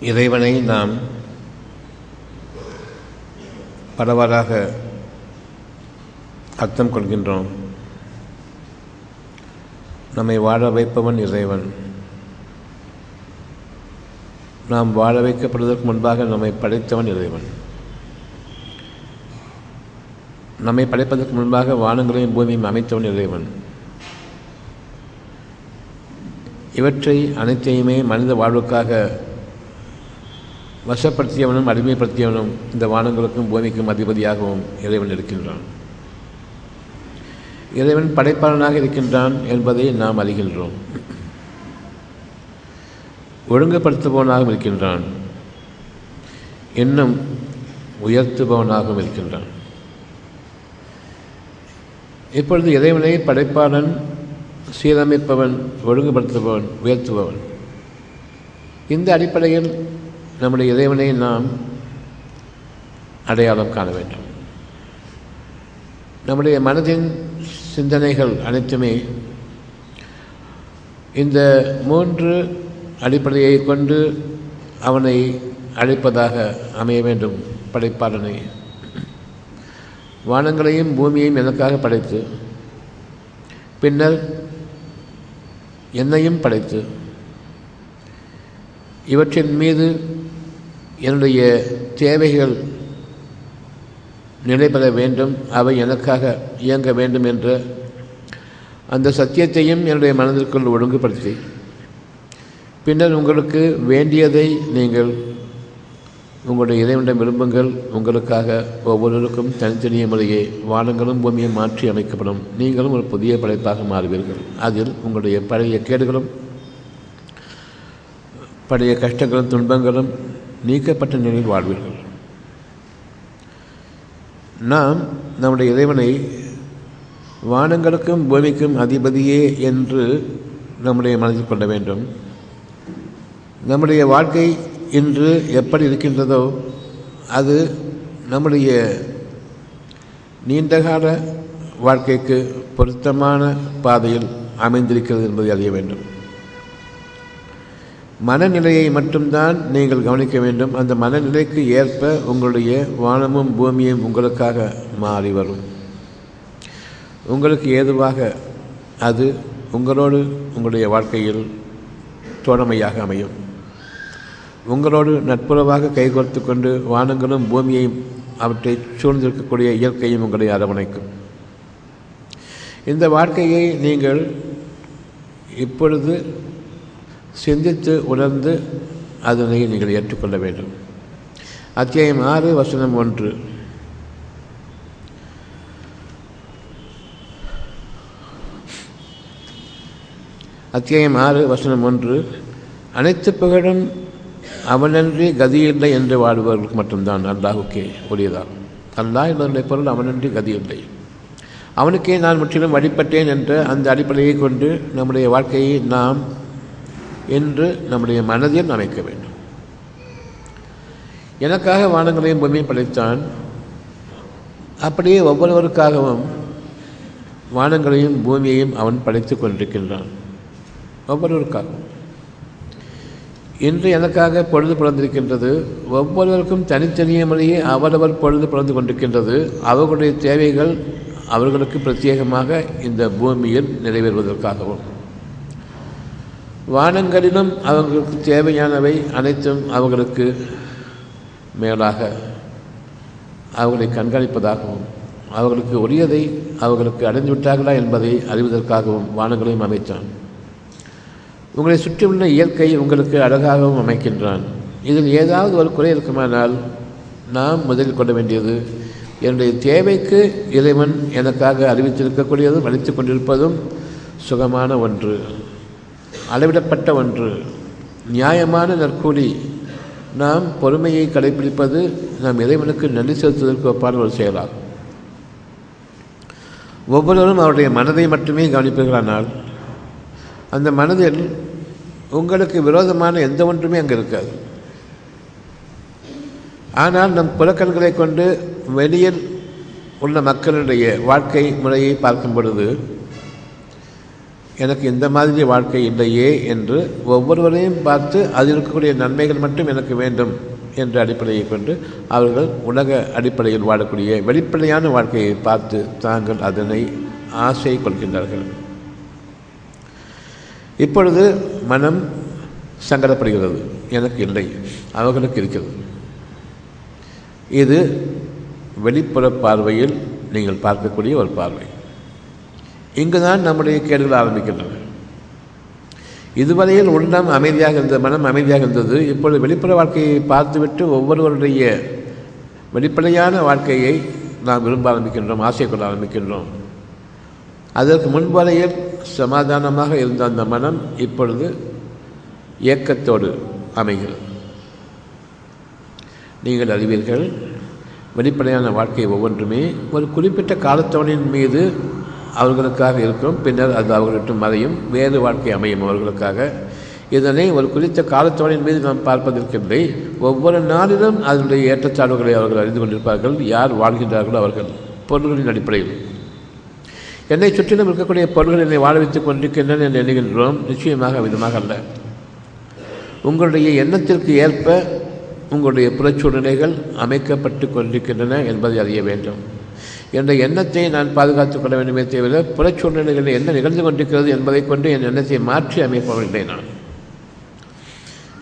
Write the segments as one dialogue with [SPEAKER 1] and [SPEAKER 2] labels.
[SPEAKER 1] இறைவனை நாம் பரவலாக அர்த்தம் கொள்கின்றோம். நம்மை வாழ வைப்பவன் இறைவன். நாம் வாழ வைக்கப்படுவதற்கு முன்பாக நம்மை படைத்தவன் இறைவன். நம்மை படைப்பதற்கு முன்பாக வானங்களையும் பூமியும் அமைத்தவன் இறைவன். இவற்றை அனைத்தையுமே மனித வாழ்வுக்காக வசப்படுத்தியவனும் அடிமைப்படுத்தியவனும் இந்த வானங்களுக்கும் பூமிக்கும் அதிபதியாகவும் இறைவன் இருக்கின்றான். இறைவன் படைப்பாளனாக இருக்கின்றான் என்பதை நாம் அறிகின்றோம். ஒழுங்குபடுத்துபவனாகவும் இருக்கின்றான். இன்னும் உயர்த்துபவனாகவும் இருக்கின்றான். இப்பொழுது இறைவனை படைப்பாளன் சீரமைப்பவன் ஒழுங்குபடுத்துபவன் உயர்த்துபவன். இந்த அடிப்படையில் நம்முடைய இறைவனை நாம் அடையாளம் காண வேண்டும். நம்முடைய மனதின் சிந்தனைகள் அனைத்துமே இந்த மூன்று அடிப்படையை கொண்டு அவனை அழைப்பதாக அமைய வேண்டும் படைப்பாளனை. வானங்களையும் பூமியையும் எனக்காக படைத்து பின்னர் என்னையும் படைத்து இவற்றின் மீது என்னுடைய தேவைகள் நிலைபெற வேண்டும் அவை எனக்காக இயங்க வேண்டும் என்ற அந்த சத்தியத்தையும் என்னுடைய மனதிற்குள் ஒழுங்குபடுத்தி. பின்னர் உங்களுக்கு வேண்டியதை நீங்கள் உங்களுடைய இறைவனிடம் விரும்புங்கள். உங்களுக்காக ஒவ்வொருவருக்கும் தனித்தனிய முறையே வானங்களும் பூமியும் மாற்றி அமைக்கப்படும். நீங்களும் ஒரு புதிய படைப்பாக மாறுவீர்கள். அதில் உங்களுடைய பழைய கேடுகளும் பழைய கஷ்டங்களும் துன்பங்களும் நீக்கப்பட்ட நிலையில் வாழ்வீர்கள். நாம் நம்முடைய இறைவனை வானங்களுக்கும் பூமிக்கும் அதிபதியே என்று நம்முடைய மனதில் கொள்ள வேண்டும். நம்முடைய வாழ்க்கை இன்று எப்படி இருக்கின்றதோ அது நம்முடைய நீண்டகால வாழ்க்கைக்கு பொருத்தமான பாதையில் அமைந்திருக்கிறது என்பதை அறிய வேண்டும். மனநிலையை மட்டும்தான் நீங்கள் கவனிக்க வேண்டும். அந்த மனநிலைக்கு ஏற்ப உங்களுடைய வானமும் பூமியும் உங்களுக்காக மாறி வரும். உங்களுக்கு ஏதுவாக அது உங்களோடு உங்களுடைய வாழ்க்கையில் தோழமையாக அமையும். உங்களோடு நட்புறவாக கைகோர்த்து கொண்டு வானங்களும் பூமியையும் அவற்றை சூழ்ந்திருக்கக்கூடிய இயற்கையும் உங்களை அரவணைக்கும். இந்த வாழ்க்கையை நீங்கள் இப்பொழுது சிந்தித்து உணர்ந்து அதனை நீங்கள் ஏற்றுக்கொள்ள வேண்டும். அத்தியாயம் ஆறு வசனம் ஒன்று. அத்தியாயம் ஆறு வசனம் ஒன்று. அனைத்து புகழும் அவனன்றி கதியில்லை என்று வாழ்பவர்களுக்கு மட்டும்தான் அல்லாஹுக்கே உரியதான் அல்லாஹ் என்னுடைய பொருள் அவனன்றி கதியில்லை. அவனுக்கே நான் முற்றிலும் வழிபட்டேன் என்ற அந்த அடிப்படையை கொண்டு நம்முடைய வாழ்க்கையை நாம் என்று நம்முடைய மனதில் அமைக்க வேண்டும். எனக்காக வானங்களையும் பூமியும் படைத்தான். அப்படியே ஒவ்வொருவருக்காகவும் வானங்களையும் பூமியையும் அவன் படைத்து கொண்டிருக்கின்றான். ஒவ்வொருவருக்காகவும். இன்று எனக்காக பொழுது பிறந்திருக்கின்றது. ஒவ்வொருவருக்கும் தனித்தனிய முறையே அவரவர் பொழுது பிறந்து கொண்டிருக்கின்றது. அவர்களுடைய தேவைகள் அவர்களுக்கு பிரத்யேகமாக இந்த பூமியில் நிறைவேறுவதற்காகவும். வானங்களிலும் அவர்களுக்கு தேவையானவை அனைத்தும் அவர்களுக்கு மேலாக அவர்களை கண்காணிப்பதாகவும் அவர்களுக்கு உரியதை அவர்களுக்கு அடைந்துவிட்டார்களா என்பதை அறிவதற்காகவும் வானங்களையும் அமைத்தான். உங்களை சுற்றியுள்ள இயற்கை உங்களுக்கு அழகாகவும் அமைக்கின்றான். இதில் ஏதாவது ஒரு குறை இருக்குமானால் நாம் முதலில் கொள்ள வேண்டியது என்னுடைய தேவைக்கு இறைவன் எனக்காக அறிவித்திருக்கக்கூடியதும் அளித்து கொண்டிருப்பதும் சுகமான ஒன்று. அளவிடப்பட்ட ஒன்று. நியாயமான நற்கூலி. நாம் பொறுமையை கடைபிடிப்பது நாம் இறைவனுக்கு நன்றி செலுத்துவதற்கு ஒப்பான ஒரு செயலாகும். ஒவ்வொருவரும் அவருடைய மனதை மட்டுமே கவனிப்பீர்களானால் அந்த மனதில் உங்களுக்கு விரோதமான எந்த ஒன்றுமே அங்கே இருக்காது. ஆனால் நம் புலக்கண்களை கொண்டு வெளியில் உள்ள மக்களுடைய வாழ்க்கை முறையை பார்க்கும் பொழுது எனக்கு இந்த மாதிரி வாழ்க்கை இல்லையே என்று ஒவ்வொருவரையும் பார்த்து அதில் இருக்கக்கூடிய நன்மைகள் மட்டும் எனக்கு வேண்டும் என்ற அடிப்படையை கொண்டு அவர்கள் உலக அடிப்படையில் வாழக்கூடிய வெளிப்படையான வாழ்க்கையை பார்த்து தாங்கள் அதனை ஆசை கொள்கின்றார்கள். இப்பொழுது மனம் சங்கடப்படுகிறது. எனக்கு இல்லை. அவர்களுக்கு இருக்கிறது. இது வெளிப்புற பார்வையில் நீங்கள் பார்க்கக்கூடிய ஒரு பார்வை. இங்குதான் நம்முடைய கேடுகள் ஆரம்பிக்கின்றன. இதுவரையில் உள்ளம் அமைதியாக இருந்த மனம் அமைதியாக இருந்தது. இப்பொழுது வெளிப்புற வாழ்க்கையை பார்த்துவிட்டு ஒவ்வொருவருடைய வெளிப்படையான வாழ்க்கையை நாம் விரும்ப ஆரம்பிக்கின்றோம் ஆசை கொள்ள ஆரம்பிக்கின்றோம். அதற்கு முன்வரையில் சமாதானமாக இருந்த அந்த மனம் இப்பொழுது இயக்கத்தோடு அமைகிறது. நீங்கள் அறிவீர்கள் வெளிப்படையான வாழ்க்கை ஒவ்வொன்றுமே ஒரு குறிப்பிட்ட காலத்தவனின் மீது அவர்களுக்காக இருக்கும் பின்னர் அது அவர்களிட்டு மறையும். வேறு வாழ்க்கை அமையும் அவர்களுக்காக. இதனை ஒரு குறித்த காலத்தோடின் மீது நாம் பார்ப்பதற்கில்லை. ஒவ்வொரு நாளிலும் அதனுடைய ஏற்றத்தாழ்வுகளை அவர்கள் அறிந்து கொண்டிருப்பார்கள். யார் வாழ்கின்றார்களோ அவர்கள். பொருள்களின் அடிப்படையில். என்னை சுற்றிலும் இருக்கக்கூடிய பொருள்கள் என்னை வாழ வைத்துக் கொண்டிருக்கின்றன என்று எண்ணுகின்றோம். நிச்சயமாக விதமாக அல்ல. உங்களுடைய எண்ணத்திற்கு ஏற்ப உங்களுடைய புறச்சூழ்நிலைகள் அமைக்கப்பட்டு கொண்டிருக்கின்றன என்பதை அறிய வேண்டும். என்ற எண்ணத்தை நான் பாதுகாத்துக் கொள்ள வேண்டுமே தவிர புறச்சூழ்நிலைகளில் என்ன நிகழ்ந்து கொண்டிருக்கிறது என்பதை கொண்டு என் எண்ணத்தை மாற்றி அமைப்பவர்களே நான்.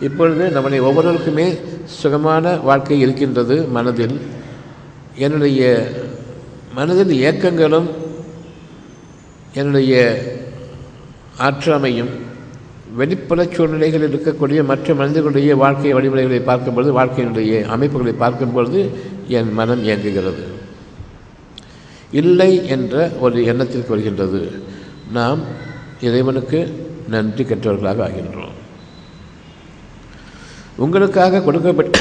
[SPEAKER 1] இப்பொழுது நம்முடைய ஒவ்வொருவருக்குமே சுகமான வாழ்க்கை இருக்கின்றது மனதில். என்னுடைய மனதில் இயக்கங்களும் என்னுடைய ஆற்றாமையும் வெளிப்புற சூழ்நிலைகளில் இருக்கக்கூடிய மற்ற மனிதர்களுடைய வாழ்க்கை வழிமுறைகளை பார்க்கும்பொழுது வாழ்க்கையினுடைய அமைப்புகளை பார்க்கும்பொழுது என் மனம் இயங்குகிறது. இல்லை என்ற ஒரு எண்ணத்திற்கு வருகின்றது நாம் இறைவனுக்கு நன்றி கற்றவர்களாக ஆகின்றோம். உங்களுக்காக கொடுக்கப்பட்ட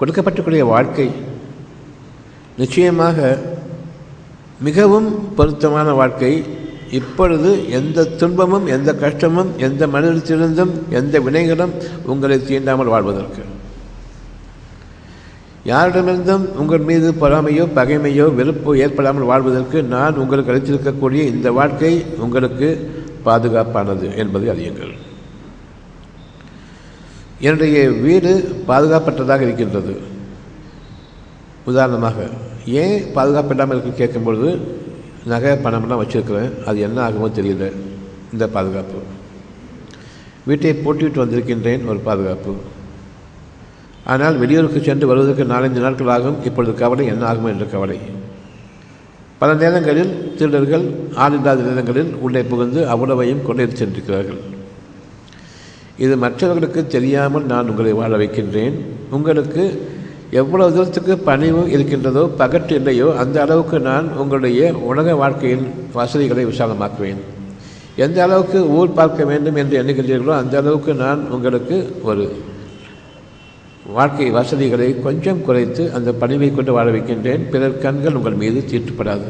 [SPEAKER 1] கொடுக்கப்பட்டக்கூடிய வாழ்க்கை நிச்சயமாக மிகவும் பொருத்தமான வாழ்க்கை. இப்பொழுது எந்த துன்பமும் எந்த கஷ்டமும் எந்த மனிதத்திலிருந்தும் எந்த வினைகளும் உங்களை தீண்டாமல் வாழ்வதற்கு. யாரிடமிருந்தும் உங்கள் மீது பொறாமையோ பகைமையோ வெறுப்போ ஏற்படாமல் வாழ்வதற்கு நான் உங்களுக்கு அளித்திருக்கக்கூடிய இந்த வாழ்க்கை உங்களுக்கு பாதுகாப்பானது என்பதை அறியுங்கள். என்னுடைய வீடு பாதுகாப்பற்றதாக இருக்கின்றது. உதாரணமாக ஏன் பாதுகாப்பில்லாமல் இருக்கு கேட்கும்பொழுது நகை பணமெல்லாம் வச்சுருக்கிறேன். அது என்ன ஆகுமோ தெரியல. இந்த பாதுகாப்பு. வீட்டை போட்டிவிட்டு வந்திருக்கின்றேன் ஒரு பாதுகாப்பு. ஆனால் வெளியூருக்கு சென்று வருவதற்கு நாலஞ்சு நாட்கள் ஆகும் இப்பொழுது கவலை என்ன ஆகும் என்ற கவலை. பல நேரங்களில் திருடர்கள் ஆளில்லாத நேரங்களில் உள்ளே புகுந்து அவ்வளவையும் கொண்டு சென்றிருக்கிறார்கள். இது மற்றவர்களுக்கு தெரியாமல் நான் உங்களை வாழ வைக்கின்றேன். உங்களுக்கு எவ்வளவு தூரத்துக்கு பணிவு இருக்கின்றதோ பகட்டு இல்லையோ அந்த அளவுக்கு நான் உங்களுடைய உலக வாழ்க்கையின் வசதிகளை விசாலமாக்குவேன். எந்த அளவுக்கு ஊர் பார்க்க வேண்டும் என்று எண்ணுகின்றீர்களோ அந்த அளவுக்கு நான் உங்களுக்கு ஒரு வாழ்க்கை வசதிகளை கொஞ்சம் குறைத்து அந்த பணிவை கொண்டு வாழ வைக்கின்றேன். பிறர் கண்கள் உங்கள் மீது தீட்டுப்படாது.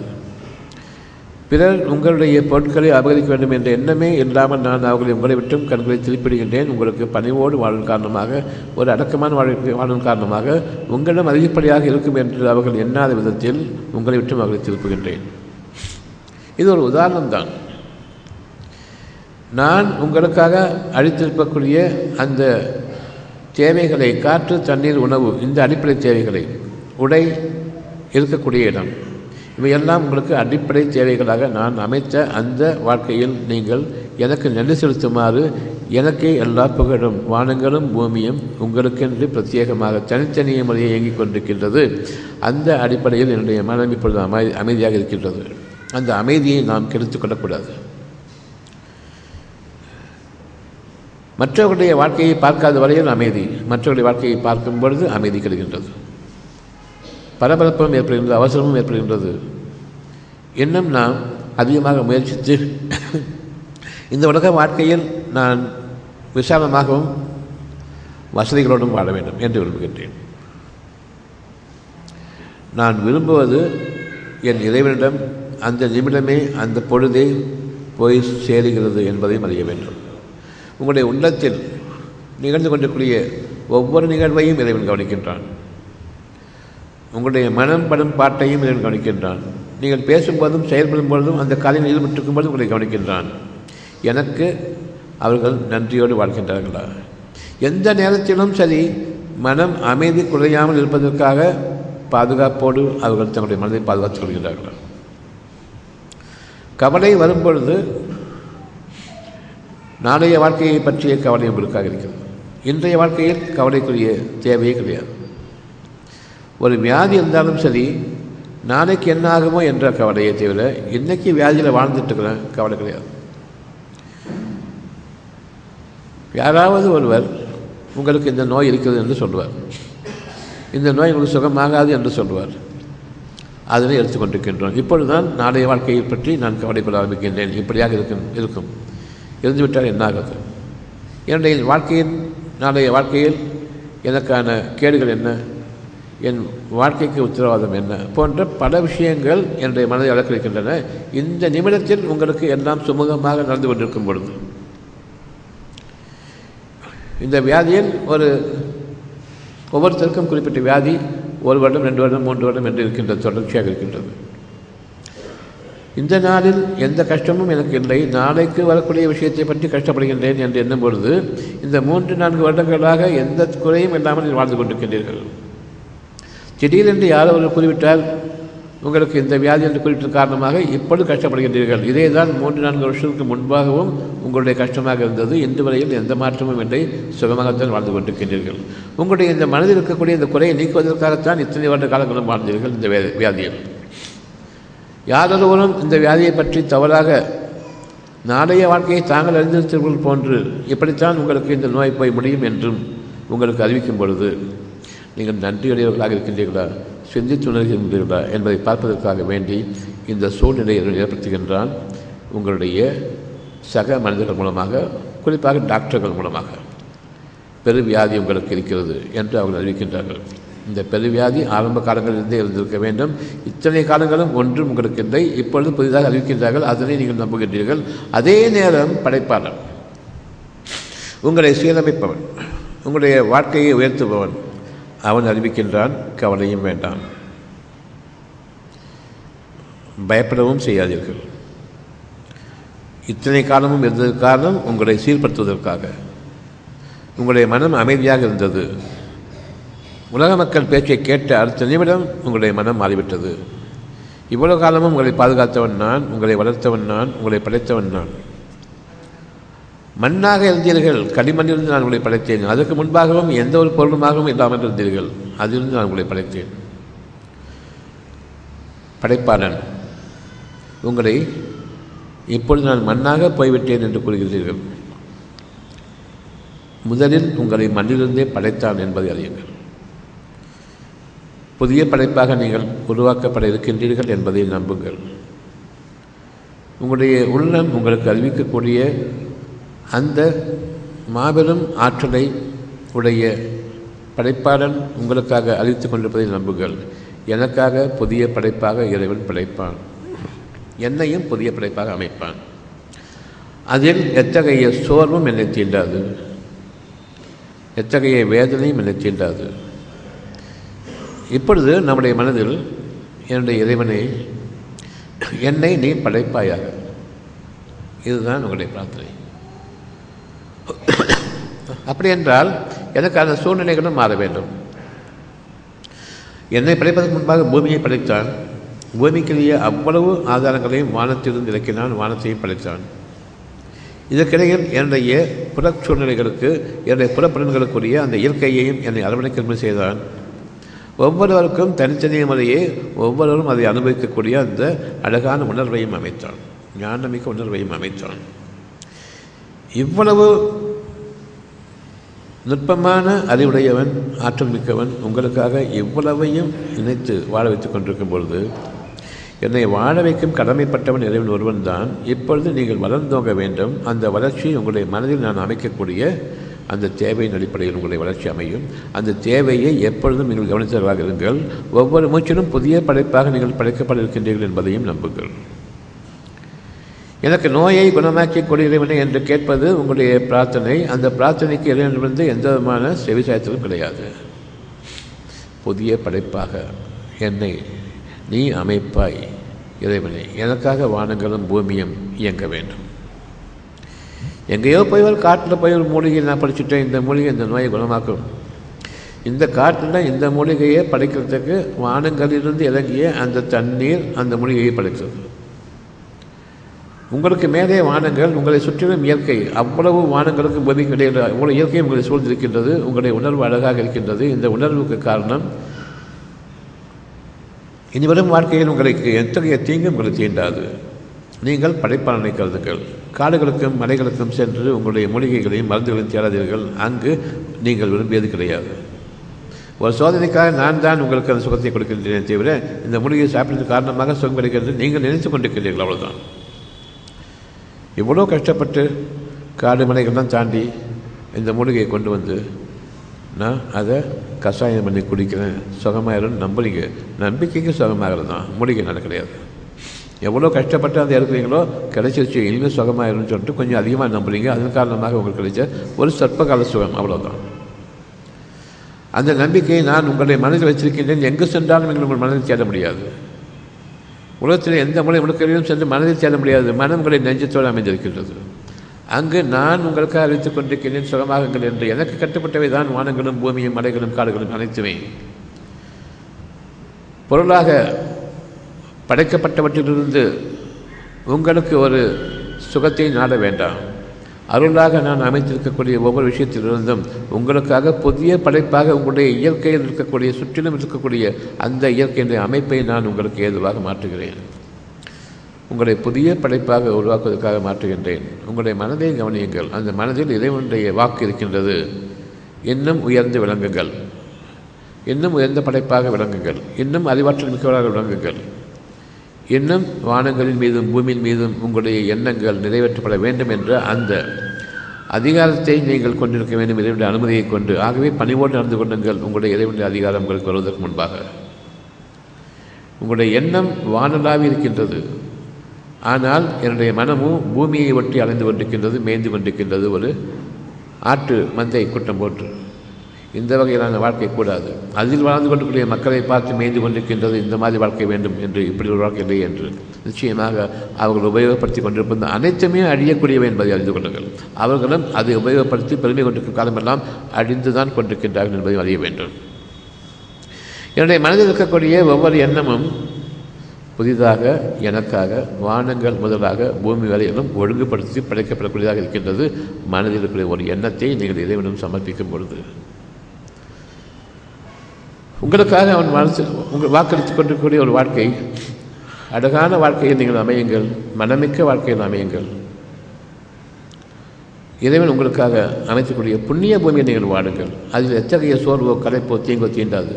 [SPEAKER 1] பிறர் உங்களுடைய பொருட்களை அபகரிக்க வேண்டும் என்ற எண்ணமே இல்லாமல் நான் அவர்களை உங்களை விட்டும் கண்களை திருப்பிடுகின்றேன். உங்களுக்கு பணிவோடு வாழும் காரணமாக ஒரு அடக்கமான வாழ்க்கை வாழும் காரணமாக உங்களிடம் அதிகப்படியாக இருக்கும் என்று அவர்கள் எண்ணாத விதத்தில் உங்களை விட்டும் அவர்களை திருப்புகின்றேன். இது ஒரு உதாரணம் தான். நான் உங்களுக்காக அழித்திருக்கக்கூடிய அந்த தேவைகளை காற்று தண்ணீர் உணவு இந்த அடிப்படை தேவைகளை உடை இருக்கக்கூடிய இடம். இவையெல்லாம் உங்களுக்கு அடிப்படை தேவைகளாக நான் அமைத்த அந்த வாழ்க்கையில் நீங்கள் எனக்கு நன்றி செலுத்துமாறு எனக்கே எல்லா புகழும் வானங்களும் பூமியும் உங்களுக்கென்று பிரத்யேகமாக தனித்தனிய முறையை இயங்கிக் கொண்டிருக்கின்றது. அந்த அடிப்படையில் என்னுடைய மனம் இப்பொழுது அமை அமைதியாக இருக்கின்றது. அந்த அமைதியை நாம் கெடுத்து கொள்ளக்கூடாது. மற்றவர்களுடைய வாழ்க்கையை பார்க்காத வரையில் அமைதி. மற்றவர்களுடைய வாழ்க்கையை பார்க்கும் பொழுது அமைதி கிடைக்கின்றது. பரபரப்பும் ஏற்படுகின்றது அவசரமும் ஏற்படுகின்றது. இன்னும் நாம் அதிகமாக முயற்சித்து இந்த உலக வாழ்க்கையில் நான் விசாலமாகவும் வசதிகளோடும் வாழ வேண்டும் என்று விரும்புகின்றேன். நான் விரும்புவது என் இறைவனிடம் அந்த நிமிடமே அந்த பொழுதே போய் சேருகிறது என்பதையும் அறிய வேண்டும். உங்களுடைய உள்ளத்தில் நிகழ்ந்து கொண்டிருக்கூடிய ஒவ்வொரு நிகழ்வையும் இறைவன் கவனிக்கின்றான். உங்களுடைய மனம் படும் பாட்டையும் இறைவன் கவனிக்கின்றான். நீங்கள் பேசும்போதும் செயல்படும் பொழுதும் அந்த காலையில் ஈடுபட்டிருக்கும் போது உங்களை கவனிக்கின்றான். எனக்கு அவர்கள் நன்றியோடு வாழ்கின்றார்களா? எந்த நேரத்திலும் சரி மனம் அமைதி குறையாமல் இருப்பதற்காக பாதுகாப்போடு அவர்கள் தங்களுடைய மனதை பாதுகாத்துக் கொள்கிறார்களா கவலை வரும்பொழுது நாளைய வாழ்க்கையை பற்றிய கவலை உங்களுக்காக இருக்கிறது. இன்றைய வாழ்க்கையில் கவலைக்குரிய தேவையே கிடையாது. ஒரு வியாதி இருந்தாலும் சரி நாளைக்கு என்ன ஆகுமோ என்ற கவலையை தவிர இன்றைக்கி வியாதியில் வாழ்ந்துட்டு இருக்கிறேன் கவலை கிடையாது. யாராவது ஒருவர் உங்களுக்கு இந்த நோய் இருக்கிறது என்று சொல்லுவார். இந்த நோய் உங்களுக்கு சுகமாகாது என்று சொல்லுவார். அதனை எடுத்துக்கொண்டிருக்கின்றோம் இப்பொழுதுதான் நாளைய வாழ்க்கையை பற்றி நான் கவலைப்பட ஆரம்பிக்கின்றேன். இப்படியாக இருக்கும் இருக்கும். இருந்துவிட்டால் என்னாகிறது என்னுடைய வாழ்க்கையின் நாளைய வாழ்க்கையில் எனக்கான கேடுகள் என்ன? என் வாழ்க்கைக்கு உத்தரவாதம் என்ன? போன்ற பல விஷயங்கள் என்னுடைய மனதை வளர்க்கின்றன இந்த நிமிடத்தில் உங்களுக்கு எல்லாம் சுமூகமாக நடந்து கொண்டிருக்கும் பொழுது இந்த வியாதியில் ஒரு ஒவ்வொருத்தருக்கும் குறிப்பிட்ட வியாதி ஒரு வருடம் ரெண்டு வருடம் மூன்று வருடம் என்று இருக்கின்றது தொடர்ச்சியாக இருக்கின்றது. இந்த நாளில் எந்த கஷ்டமும் எனக்கு இல்லை. நாளைக்கு வரக்கூடிய விஷயத்தை பற்றி கஷ்டப்படுகின்றேன் என்று எண்ணும் பொழுது இந்த மூன்று நான்கு வருடங்களாக எந்த குறையும் இல்லாமல் வாழ்ந்து கொண்டிருக்கின்றீர்கள். திடீரென்று யாரோ ஒரு கூறிவிட்டால் உங்களுக்கு இந்த வியாதி என்று குறிப்பிட்ட காரணமாக இப்பொழுது கஷ்டப்படுகின்றீர்கள். இதே தான் மூன்று நான்கு வருஷத்துக்கு முன்பாகவும் உங்களுடைய கஷ்டமாக இருந்தது. இன்று வரையில் எந்த மாற்றமும் இல்லை. சுகமாகத்தான் வாழ்ந்து கொண்டிருக்கின்றீர்கள். உங்களுடைய இந்த மனதில் இருக்கக்கூடிய இந்த குறையை நீக்குவதற்காகத்தான் இத்தனை வருட காலங்களும் வாழ்ந்தீர்கள் இந்த வியாதியில். யாரொருவரும் இந்த வியாதியை பற்றி தவறாக நாளைய வாழ்க்கையை தாங்கள் அறிந்திருத்தீர்கள் போன்று இப்படித்தான் உங்களுக்கு இந்த நோய் போய் முடியும் என்றும் உங்களுக்கு அறிவிக்கும் பொழுது நீங்கள் நன்றியுடையவர்களாக இருக்கின்றீர்களா? சிந்தித்து உணர்கின்றீர்களா? என்பதை பார்ப்பதற்காக வேண்டி இந்த சூழ்நிலையை ஏற்படுத்துகின்றான் உங்களுடைய சக மனிதர்கள் மூலமாக குறிப்பாக டாக்டர்கள் மூலமாக பெருவியாதி உங்களுக்கு இருக்கிறது என்று அவர்கள் அறிவிக்கின்றார்கள். இந்த பெருவியாதி ஆரம்ப காலங்களிலிருந்தே இருந்திருக்க வேண்டும். இத்தனை காலங்களும் ஒன்றும் உங்களுக்கு இல்லை. இப்பொழுது புதிதாக அறிவிக்கின்றார்கள். அதனை நீங்கள் நம்புகின்றீர்கள். அதே நேரம் படைப்பாளர். உங்களை சீரமைப்பவன். உங்களுடைய வாழ்க்கையை உயர்த்துபவன். அவன் அறிவிக்கின்றான் கவலையும் வேண்டாம். பயப்படவும் செய்யாதீர்கள். இத்தனை காலமும் இருந்தது காரணம் உங்களை சீர்படுத்துவதற்காக. உங்களுடைய மனம் அமைதியாக இருந்தது. உலக மக்கள் பேச்சை கேட்ட அடுத்த நிமிடம் உங்களுடைய மனம் மாறிவிட்டது. இவ்வளவு காலமும் உங்களை பாதுகாத்தவன் நான் உங்களை வளர்த்தவன் நான் உங்களை படைத்தவன் நான். மண்ணாக இருந்தீர்கள் களிமண்ணிலிருந்து நான் உங்களை படைத்தேன். அதற்கு முன்பாகவும் எந்த ஒரு பொருளுமாகவும் இல்லாமல் இருந்தீர்கள். அதிலிருந்து நான் உங்களை படைத்தேன். படைப்பாளன் உங்களை இப்பொழுது நான் மண்ணாக போய்விட்டேன் என்று கூறுகிறீர்கள். முதலில் உங்களை மண்ணிலிருந்தே படைத்தான் என்பதை அறியுங்கள். புதிய படைப்பாக நீங்கள் உருவாக்கப்பட இருக்கின்றீர்கள் என்பதை நம்புங்கள். உங்களுடைய உள்ளம் உங்களுக்கு அறிவிக்கக்கூடிய அந்த மாபெரும் ஆற்றலை உடைய படைப்பாளன் உங்களுக்காக அறிவித்துக் கொண்டிருப்பதை நம்புங்கள். எனக்காக புதிய படைப்பாக இறைவன் படைப்பான் என்னையும் புதிய படைப்பாக அமைப்பான். அதில் எத்தகைய சோர்வும் என்னை தீண்டாது. எத்தகைய வேதனையும் என்னை தீண்டாது. இப்பொழுது நம்முடைய மனதில் என்னுடைய இறைவனை என்னை நீ படைப்பாயாக. இதுதான் உங்களுடைய பிரார்த்தனை. அப்படி என்றால் எனக்கு அந்த சூழ்நிலைகளும் மாற வேண்டும். என்னை படைப்பதற்கு முன்பாக பூமியை படைத்தான். பூமிக்குரிய அவ்வளவு ஆதாரங்களையும் வானத்திலிருந்து இறக்கினான் வானத்தையும் படைத்தான். இதற்கிடையில் என்னுடைய புற சூழ்நிலைகளுக்கு என்னுடைய புறப்பலன்களுக்குரிய அந்த இயற்கையையும் என்னை அரவணைக்கல் செய்தான். ஒவ்வொருவருக்கும் தனித்தனி முறையே ஒவ்வொருவரும் அதை அனுபவிக்கக்கூடிய அந்த அழகான உணர்வையும் அமைத்தான். ஞானமிக்க உணர்வையும் அமைத்தான். இவ்வளவு நுட்பமான அறிவுடையவன் ஆற்றல் மிக்கவன் உங்களுக்காக இவ்வளவையும் இணைத்து வாழ வைத்துக் கொண்டிருக்கும் பொழுது என்னை வாழ வைக்கும் கடமைப்பட்டவன் இறைவன் ஒருவன் தான் இப்பொழுது நீங்கள் வளர்ந்தோங்க வேண்டும். அந்த வளர்ச்சியை உங்களுடைய மனதில் நான் அமைக்கக்கூடிய அந்த தேவையின் அடிப்படையில் உங்களுடைய வளர்ச்சி அமையும். அந்த தேவையை எப்பொழுதும் நீங்கள் கவனித்தவராக இருங்கள். ஒவ்வொரு மூச்சிலும் புதிய படைப்பாக நீங்கள் படைக்கப்பட இருக்கின்றீர்கள் என்பதையும் நம்புங்கள். எனக்கு நோயை குணமாக்கி கொள்கிறவனே என்று கேட்பது உங்களுடைய பிரார்த்தனை. அந்த பிரார்த்தனைக்கு இறைவனிலிருந்து எந்த விதமான செவிசாயத்திலும் கிடையாது. புதிய படைப்பாக என்னை நீ அமைப்பாய் இறைவனை. எனக்காக வானங்களும் பூமியும் இயங்க வேண்டும். எங்கேயோ போய் ஒரு காட்டில் போய் ஒரு மூலிகை நான் படிச்சுட்டேன் இந்த மூலிகை இந்த நோயை குணமாக்கும். இந்த காட்டில் இந்த மூலிகையை படைக்கிறதுக்கு வானங்களிலிருந்து இறங்கிய அந்த தண்ணீர் அந்த மூலிகையை படைத்தது. உங்களுக்கு மேலே வானங்கள் உங்களை சுற்றிலும் இயற்கை அவ்வளவு வானங்களுக்கு பூமிக்கு இடையில் அவ்வளோ இயற்கை உங்களை சூழ்ந்திருக்கின்றது உங்களுடைய உணர்வு அழகாக இருக்கின்றது. இந்த உணர்வுக்கு காரணம் இனிவரும் வாழ்க்கையில் உங்களுக்கு எத்தகைய தீங்கும் உங்களை தீண்டாது. நீங்கள் படைப்பாளனை கருதுங்கள் காடுகளுக்கும் மலைகளுக்கும் சென்று உங்களுடைய மூலிகைகளையும் மருந்துகளையும் தேடாதீர்கள். அங்கு நீங்கள் விரும்பியது கிடையாது. ஒரு சோதனைக்காக நான் தான் உங்களுக்கு அந்த சுகத்தை கொடுக்கின்றேன் தவிர இந்த மூலிகையை சாப்பிட்டது காரணமாக சுகம் கிடைக்கிறது நீங்கள் நினைத்து கொண்டிருக்கிறீர்கள் அவ்வளோதான் இவ்வளோ கஷ்டப்பட்டு காடு மலைகள்லாம் தாண்டி இந்த மூலிகையை கொண்டு வந்து நான் அதை கஷாயம் பண்ணி குடிக்கிறேன். சுகமாயிரும் நம்புறீங்க. நம்பிக்கைக்கு சுகமாகிறது தான் மூலிகை நடக்கிடையாது கிடையாது. எவ்வளோ கஷ்டப்பட்டு அந்த இருக்கிறீங்களோ கிடைச்சிருச்சு இனிமேல் சுகமாயிருன்னு சொல்லிட்டு கொஞ்சம் அதிகமாக நம்புறீங்க. அதன் காரணமாக உங்களுக்கு கிடைச்ச ஒரு சற்பகால சுகம் அவ்வளோதான் அந்த நம்பிக்கையை நான் உங்களுடைய மனதில் வச்சிருக்கின்றேன். எங்கு சென்றாலும் நீங்கள் உங்கள் மனதில் தேட முடியாது. உலகத்தில் எந்த மொழி முழுக்கையிலும் சென்று மனதில் தேட முடியாது. மனம் உங்களை நெஞ்சத்தோடு அமைந்திருக்கின்றது. அங்கு நான் உங்களுக்காக அறிவித்துக் கொண்டிருக்கிறேன் சுகமாகுங்கள் என்று எனக்கு கட்டுப்பட்டவை தான் வானங்களும் பூமியும் மலைகளும் காடுகளும் அனைத்துமே. பொருளாக படைக்கப்பட்டவற்றிலிருந்து உங்களுக்கு ஒரு சுகத்தை நாட வேண்டாம். அருளாக நான் அமைத்திருக்கக்கூடிய ஒவ்வொரு விஷயத்திலிருந்தும் உங்களுக்காக புதிய படைப்பாக உங்களுடைய இயற்கையில் இருக்கக்கூடிய சுற்றிலும் இருக்கக்கூடிய அந்த இயற்கையினுடைய அமைப்பை நான் உங்களுக்கு ஏதுவாக மாற்றுகிறேன். உங்களை புதிய படைப்பாக உருவாக்குவதற்காக மாற்றுகின்றேன். உங்களுடைய மனதை கவனியுங்கள். அந்த மனதில் இறைவனுடைய வாக்கு இருக்கின்றது. இன்னும் உயர்ந்து விளங்குங்கள். இன்னும் உயர்ந்த படைப்பாக விளங்குங்கள். இன்னும் அறிவாற்றல் மிக்கவராக விளங்குங்கள். இன்னும் வானங்களின் மீதும் பூமியின் மீதும் உங்களுடைய எண்ணங்கள் நிறைவேற்றப்பட வேண்டும் என்ற அந்த அதிகாரத்தை நீங்கள் கொண்டிருக்க வேண்டும் இறைவனுடைய அனுமதியை கொண்டு. ஆகவே பணிவோடு நடந்து கொள்ளுங்கள். உங்களுடைய இறைவனுடைய அதிகாரம் உங்களுக்கு வருவதற்கு முன்பாக. உங்களுடைய எண்ணம் வானலாவி இருக்கின்றது. ஆனால் என்னுடைய மனமும் பூமியை ஒட்டி அலைந்து கொண்டிருக்கின்றது மேய்ந்து கொண்டிருக்கின்றது ஒரு ஆட்டு மந்தை கூட்டம் போட்டு இந்த வகையிலான வாழ்க்கை கூடாது. அதில் வாழ்ந்து கொண்டிருக்கிற மக்களை பார்த்து மேய்ந்து கொண்டிருக்கின்றது இந்த மாதிரி வாழ்க்கை வேண்டும் என்று இப்படி ஒரு வாழ்க்கை இல்லை என்று நிச்சயமாக அவர்கள் உபயோகப்படுத்தி கொண்டிருப்பது அனைத்துமே அழியக்கூடியவை என்பதை அறிந்து கொள்ளுங்கள். அவர்களும் அதை உபயோகப்படுத்தி பெருமை கொண்டிருக்கும் காலமெல்லாம் அழிந்து தான் கொண்டிருக்கின்றார்கள் என்பதை அறிய வேண்டும். என்னுடைய மனதில் இருக்கக்கூடிய ஒவ்வொரு எண்ணமும் புதிதாக எனக்காக வானங்கள் முதலாக பூமி வரையிலும் ஒழுங்குபடுத்தி படைக்கப்படக்கூடியதாக இருக்கின்றது. மனதில் இருக்கக்கூடிய ஒரு எண்ணத்தை நீங்கள் இறைவனும் சமர்ப்பிக்கும் பொழுது. உங்களுக்காக அவன் மனசு உங்கள் வாக்களித்து கொண்டிருக்கக்கூடிய ஒரு வாழ்க்கை. அழகான வாழ்க்கையில் நீங்கள் அமையுங்கள். மனமிக்க வாழ்க்கையில் அமையுங்கள். இறைவன் உங்களுக்காக அமைக்கக்கூடிய புண்ணிய பூமியை நீங்கள் வாடுங்கள். அதில் எத்தகைய சோர்வோ கலைப்போ தீங்கோ தீண்டாது.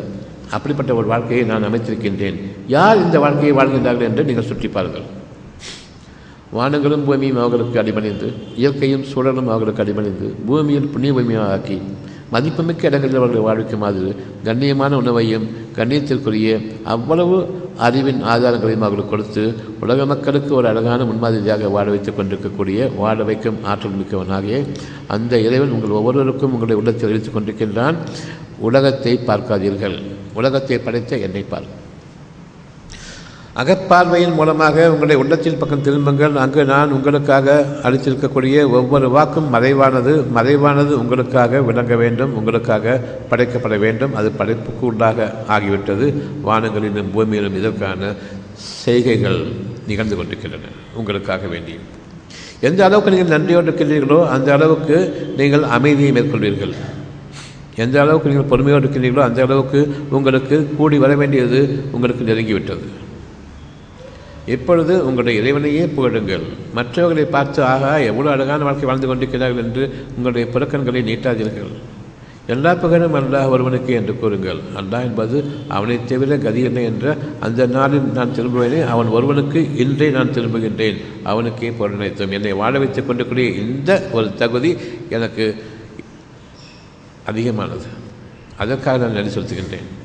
[SPEAKER 1] அப்படிப்பட்ட ஒரு வாழ்க்கையை நான் அமைத்திருக்கின்றேன். யார் இந்த வாழ்க்கையை வாழ்கின்றார்கள் என்று நீங்கள் சுற்றிப்பார்கள் வானங்களும் பூமியும் அவர்களுக்கு அடிபணிந்து இயற்கையும் சூழலும் அவர்களுக்கு அடிபணிந்து பூமியில் புண்ணிய பூமியாக ஆக்கி மதிப்புமிக்க இடங்களில் அவர்கள் வாழ்விக்குமாறு கண்ணியமான உணவையும் கண்ணியத்திற்குரிய அவ்வளவு அறிவின் ஆதாரங்களையும் அவர்களுக்கு கொடுத்து உலக மக்களுக்கு ஒரு அழகான முன்மாதிரியாக வாழ வைத்துக் கொண்டிருக்கக்கூடிய வாழ வைக்கும் ஆற்றல் மிக்கவனாகிய அந்த இறைவன் உங்கள் ஒவ்வொருவருக்கும் உங்களுடைய உள்ளத்தில் அறிவித்துக் கொண்டிருக்கின்றான். உலகத்தை பார்க்காதீர்கள். உலகத்தை படைத்த என்னை பார். அகப்பார்வையின் மூலமாக உங்களுடைய உள்ளத்தின் பக்கம் திரும்புங்கள். அங்கு நான் உங்களுக்காக அளித்திருக்கக்கூடிய ஒவ்வொரு வாக்கும் மறைவானது மறைவானது உங்களுக்காக விளங்க வேண்டும் உங்களுக்காக படைக்கப்பட வேண்டும். அது படைப்புக்கு உண்டாக ஆகிவிட்டது. வானங்களிலும் பூமியிலும் இதற்கான செய்கைகள் நிகழ்ந்து கொண்டிருக்கின்றன. உங்களுக்காக வேண்டி. எந்த அளவுக்கு நீங்கள் நன்றியோடு இருக்கின்றீர்களோ அந்த அளவுக்கு நீங்கள் அமைதியை மேற்கொள்வீர்கள். எந்த அளவுக்கு நீங்கள் பொறுமையோடு இருக்கிறீர்களோ அந்த அளவுக்கு உங்களுக்கு கூடி வர வேண்டியது உங்களுக்கு நெருங்கிவிட்டது. இப்பொழுது உங்களுடைய இறைவனையே புகழுங்கள். மற்றவர்களை பார்த்து ஆகா எவ்வளோ அழகான வாழ்க்கை வாழ்ந்து கொண்டிருக்கிறார்கள் என்று உங்களுடைய புறக்கண்களை நீட்டாதீர்கள். எல்லா புகழும் அல்லாஹ் ஒருவனுக்கு என்று கூறுங்கள். அல்லாஹ் என்பது அவனைத் தவிர கதி இல்லை என்ற அந்த நாளில் நான் திரும்புவேனே அவன் ஒருவனுக்கு இன்றே நான் திரும்புகின்றேன். அவனுக்கே பொருளைத்தோம் என்னை வாழ வைத்துக் கொண்டிருக்கூடிய இந்த ஒரு தகுதி எனக்கு அதிகமானது. அதற்காக நான் நன்றி செலுத்துகின்றேன்.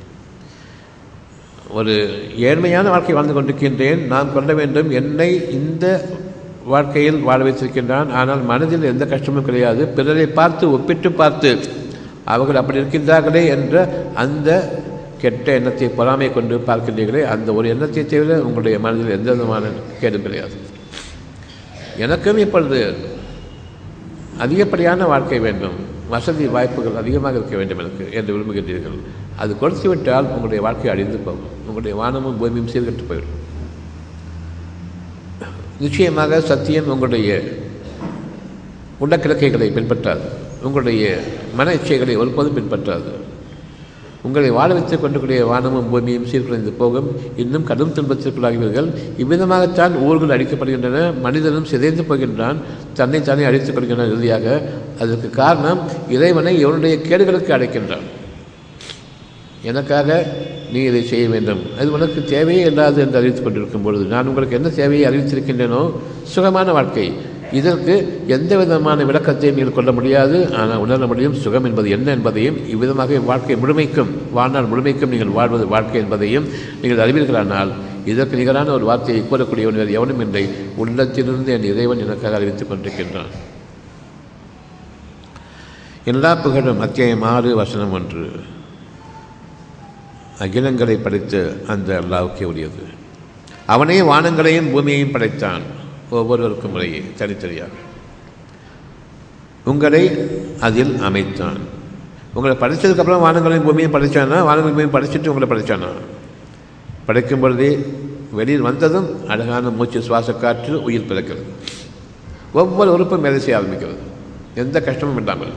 [SPEAKER 1] ஒரு ஏழ்மையான வாழ்க்கை வாழ்ந்து கொண்டிருக்கின்றேன். நான் கொள்ள வேண்டும். என்னை இந்த வாழ்க்கையில் வாழ வைத்திருக்கின்றான். ஆனால் மனதில் எந்த கஷ்டமும் கிடையாது. பிறரை பார்த்து ஒப்பிட்டு பார்த்து அவர்கள் அப்படி இருக்கின்றார்களே என்ற அந்த கெட்ட எண்ணத்தை பொறாமை கொண்டு பார்க்கின்றீர்களே அந்த ஒரு எண்ணத்தை தவிர உங்களுடைய மனதில் எந்த விதமான கேடும் கிடையாது. எனக்கும் இப்பொழுது அதிகப்படியான வாழ்க்கை வேண்டும். வசதி வாய்ப்புகள் அதிகமாக இருக்க வேண்டும் எனக்கு என்று விரும்புகின்றீர்கள். அது கொடுத்து விட்டால் உங்களுடைய வாழ்க்கை அழிந்து போகும். உங்களுடைய வானமும் பூமியும் சீர்கட்டு போயிடும் நிச்சயமாக சத்தியம் உங்களுடைய உடக்கிழக்கைகளை பின்பற்றாது. உங்களுடைய மன இச்சைகளை ஒருபோதும் பின்பற்றாது. உங்களை வாழ வைத்துக் கொண்டக்கூடிய வானமும் பூமியும் சீர்குலைந்து போகும். இன்னும் கடும் துன்பத்திற்குள்ளாகிவீர்கள் இவ்விதமாகத்தான் ஊர்கள் அழிக்கப்படுகின்றன மனிதனும் சிதைந்து போகின்றான். தன்னைத்தானே அழித்துக் கொள்கின்றான் இறுதியாக. அதற்கு காரணம் இறைவனை இவனுடைய கேடுகளுக்கு அழைக்கின்றான். எனக்காக நீ இதை செய்ய வேண்டும். அது உனக்கு தேவையே இல்லாது என்று அறிவித்துக் கொண்டிருக்கும் பொழுது நான் உங்களுக்கு என்ன தேவையை அறிவித்திருக்கின்றேனோ சுகமான வாழ்க்கை. இதற்கு எந்த விதமான விளக்கத்தையும் நீங்கள் கொள்ள முடியாது. ஆனால் உணர முடியும் சுகம் என்பது என்ன என்பதையும் இவ்விதமாக வாழ்க்கை முழுமைக்கும் வாழ்நாள் முழுமைக்கும் நீங்கள் வாழ்வது வாழ்க்கை என்பதையும் நீங்கள் அறிவீர்களானால் இதற்கு நிகரான ஒரு வார்த்தையை கூறக்கூடியவன் வேறு எவனும் இல்லை. உள்ளத்திலிருந்து என் இறைவன் எனக்காக அறிவித்துக் கொண்டிருக்கின்றான். எல்லா புகழும் அத்தியாயம் ஆறு வசனம் ஒன்று. அகிலங்களை படைத்து அந்த அல்லாவுக்கே உரியது. அவனே வானங்களையும் பூமியையும் படைத்தான். ஒவ்வொருவருக்கும் முறையே தனித்தனியாக. உங்களை அதில் அமைத்தான். உங்களை படைத்ததுக்கப்புறம் வானங்களையும் பூமியும் படைச்சானா? வானங்களையும் பூமியும் படைச்சிட்டு உங்களை படைச்சானா? படைக்கும் பொழுதே வெளியில் வந்ததும் அழகான மூச்சு சுவாச காற்று உயிர் பிறக்கிறது. ஒவ்வொரு உறுப்பும் வேலை செய்ய ஆரம்பிக்கிறது. எந்த கஷ்டமும் இல்லாமல்.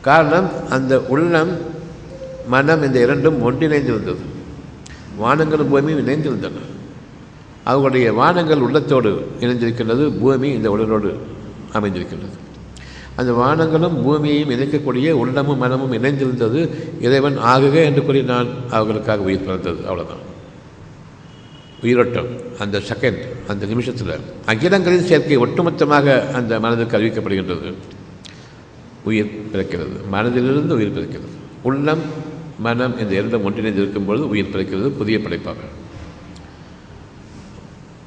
[SPEAKER 1] காரணம் அந்த உள்ளம் மனம் இந்த இரண்டும் ஒன்றிணைந்திருந்தது வானங்களும் பூமியும் இணைந்திருந்தன அவர்களுடைய வானங்கள் உள்ளத்தோடு இணைந்திருக்கின்றது பூமி இந்த உடலோடு அமைந்திருக்கின்றது. அந்த வானங்களும் பூமியையும் இணைக்கக்கூடிய உள்ளமும் மனமும் இணைந்திருந்தது இறைவன் ஆகுக என்று கூறி நான் அவர்களுக்காக உயிர் பிறந்தது. அவ்வளோதான் உயிரோட்டம் அந்த செகண்ட் அந்த நிமிஷத்தில் அகிலங்களின் சேர்க்கை ஒட்டுமொத்தமாக அந்த மனதுக்கு அறிவிக்கப்படுகின்றது. உயிர் பிறக்கிறது மனதிலிருந்து உயிர் பிறக்கிறது. உள்ளம் மனம் இந்த இரண்டும் ஒன்றிணைந்திருக்கும் பொழுது உயிர் பிறக்கிறது புதிய படைப்பாக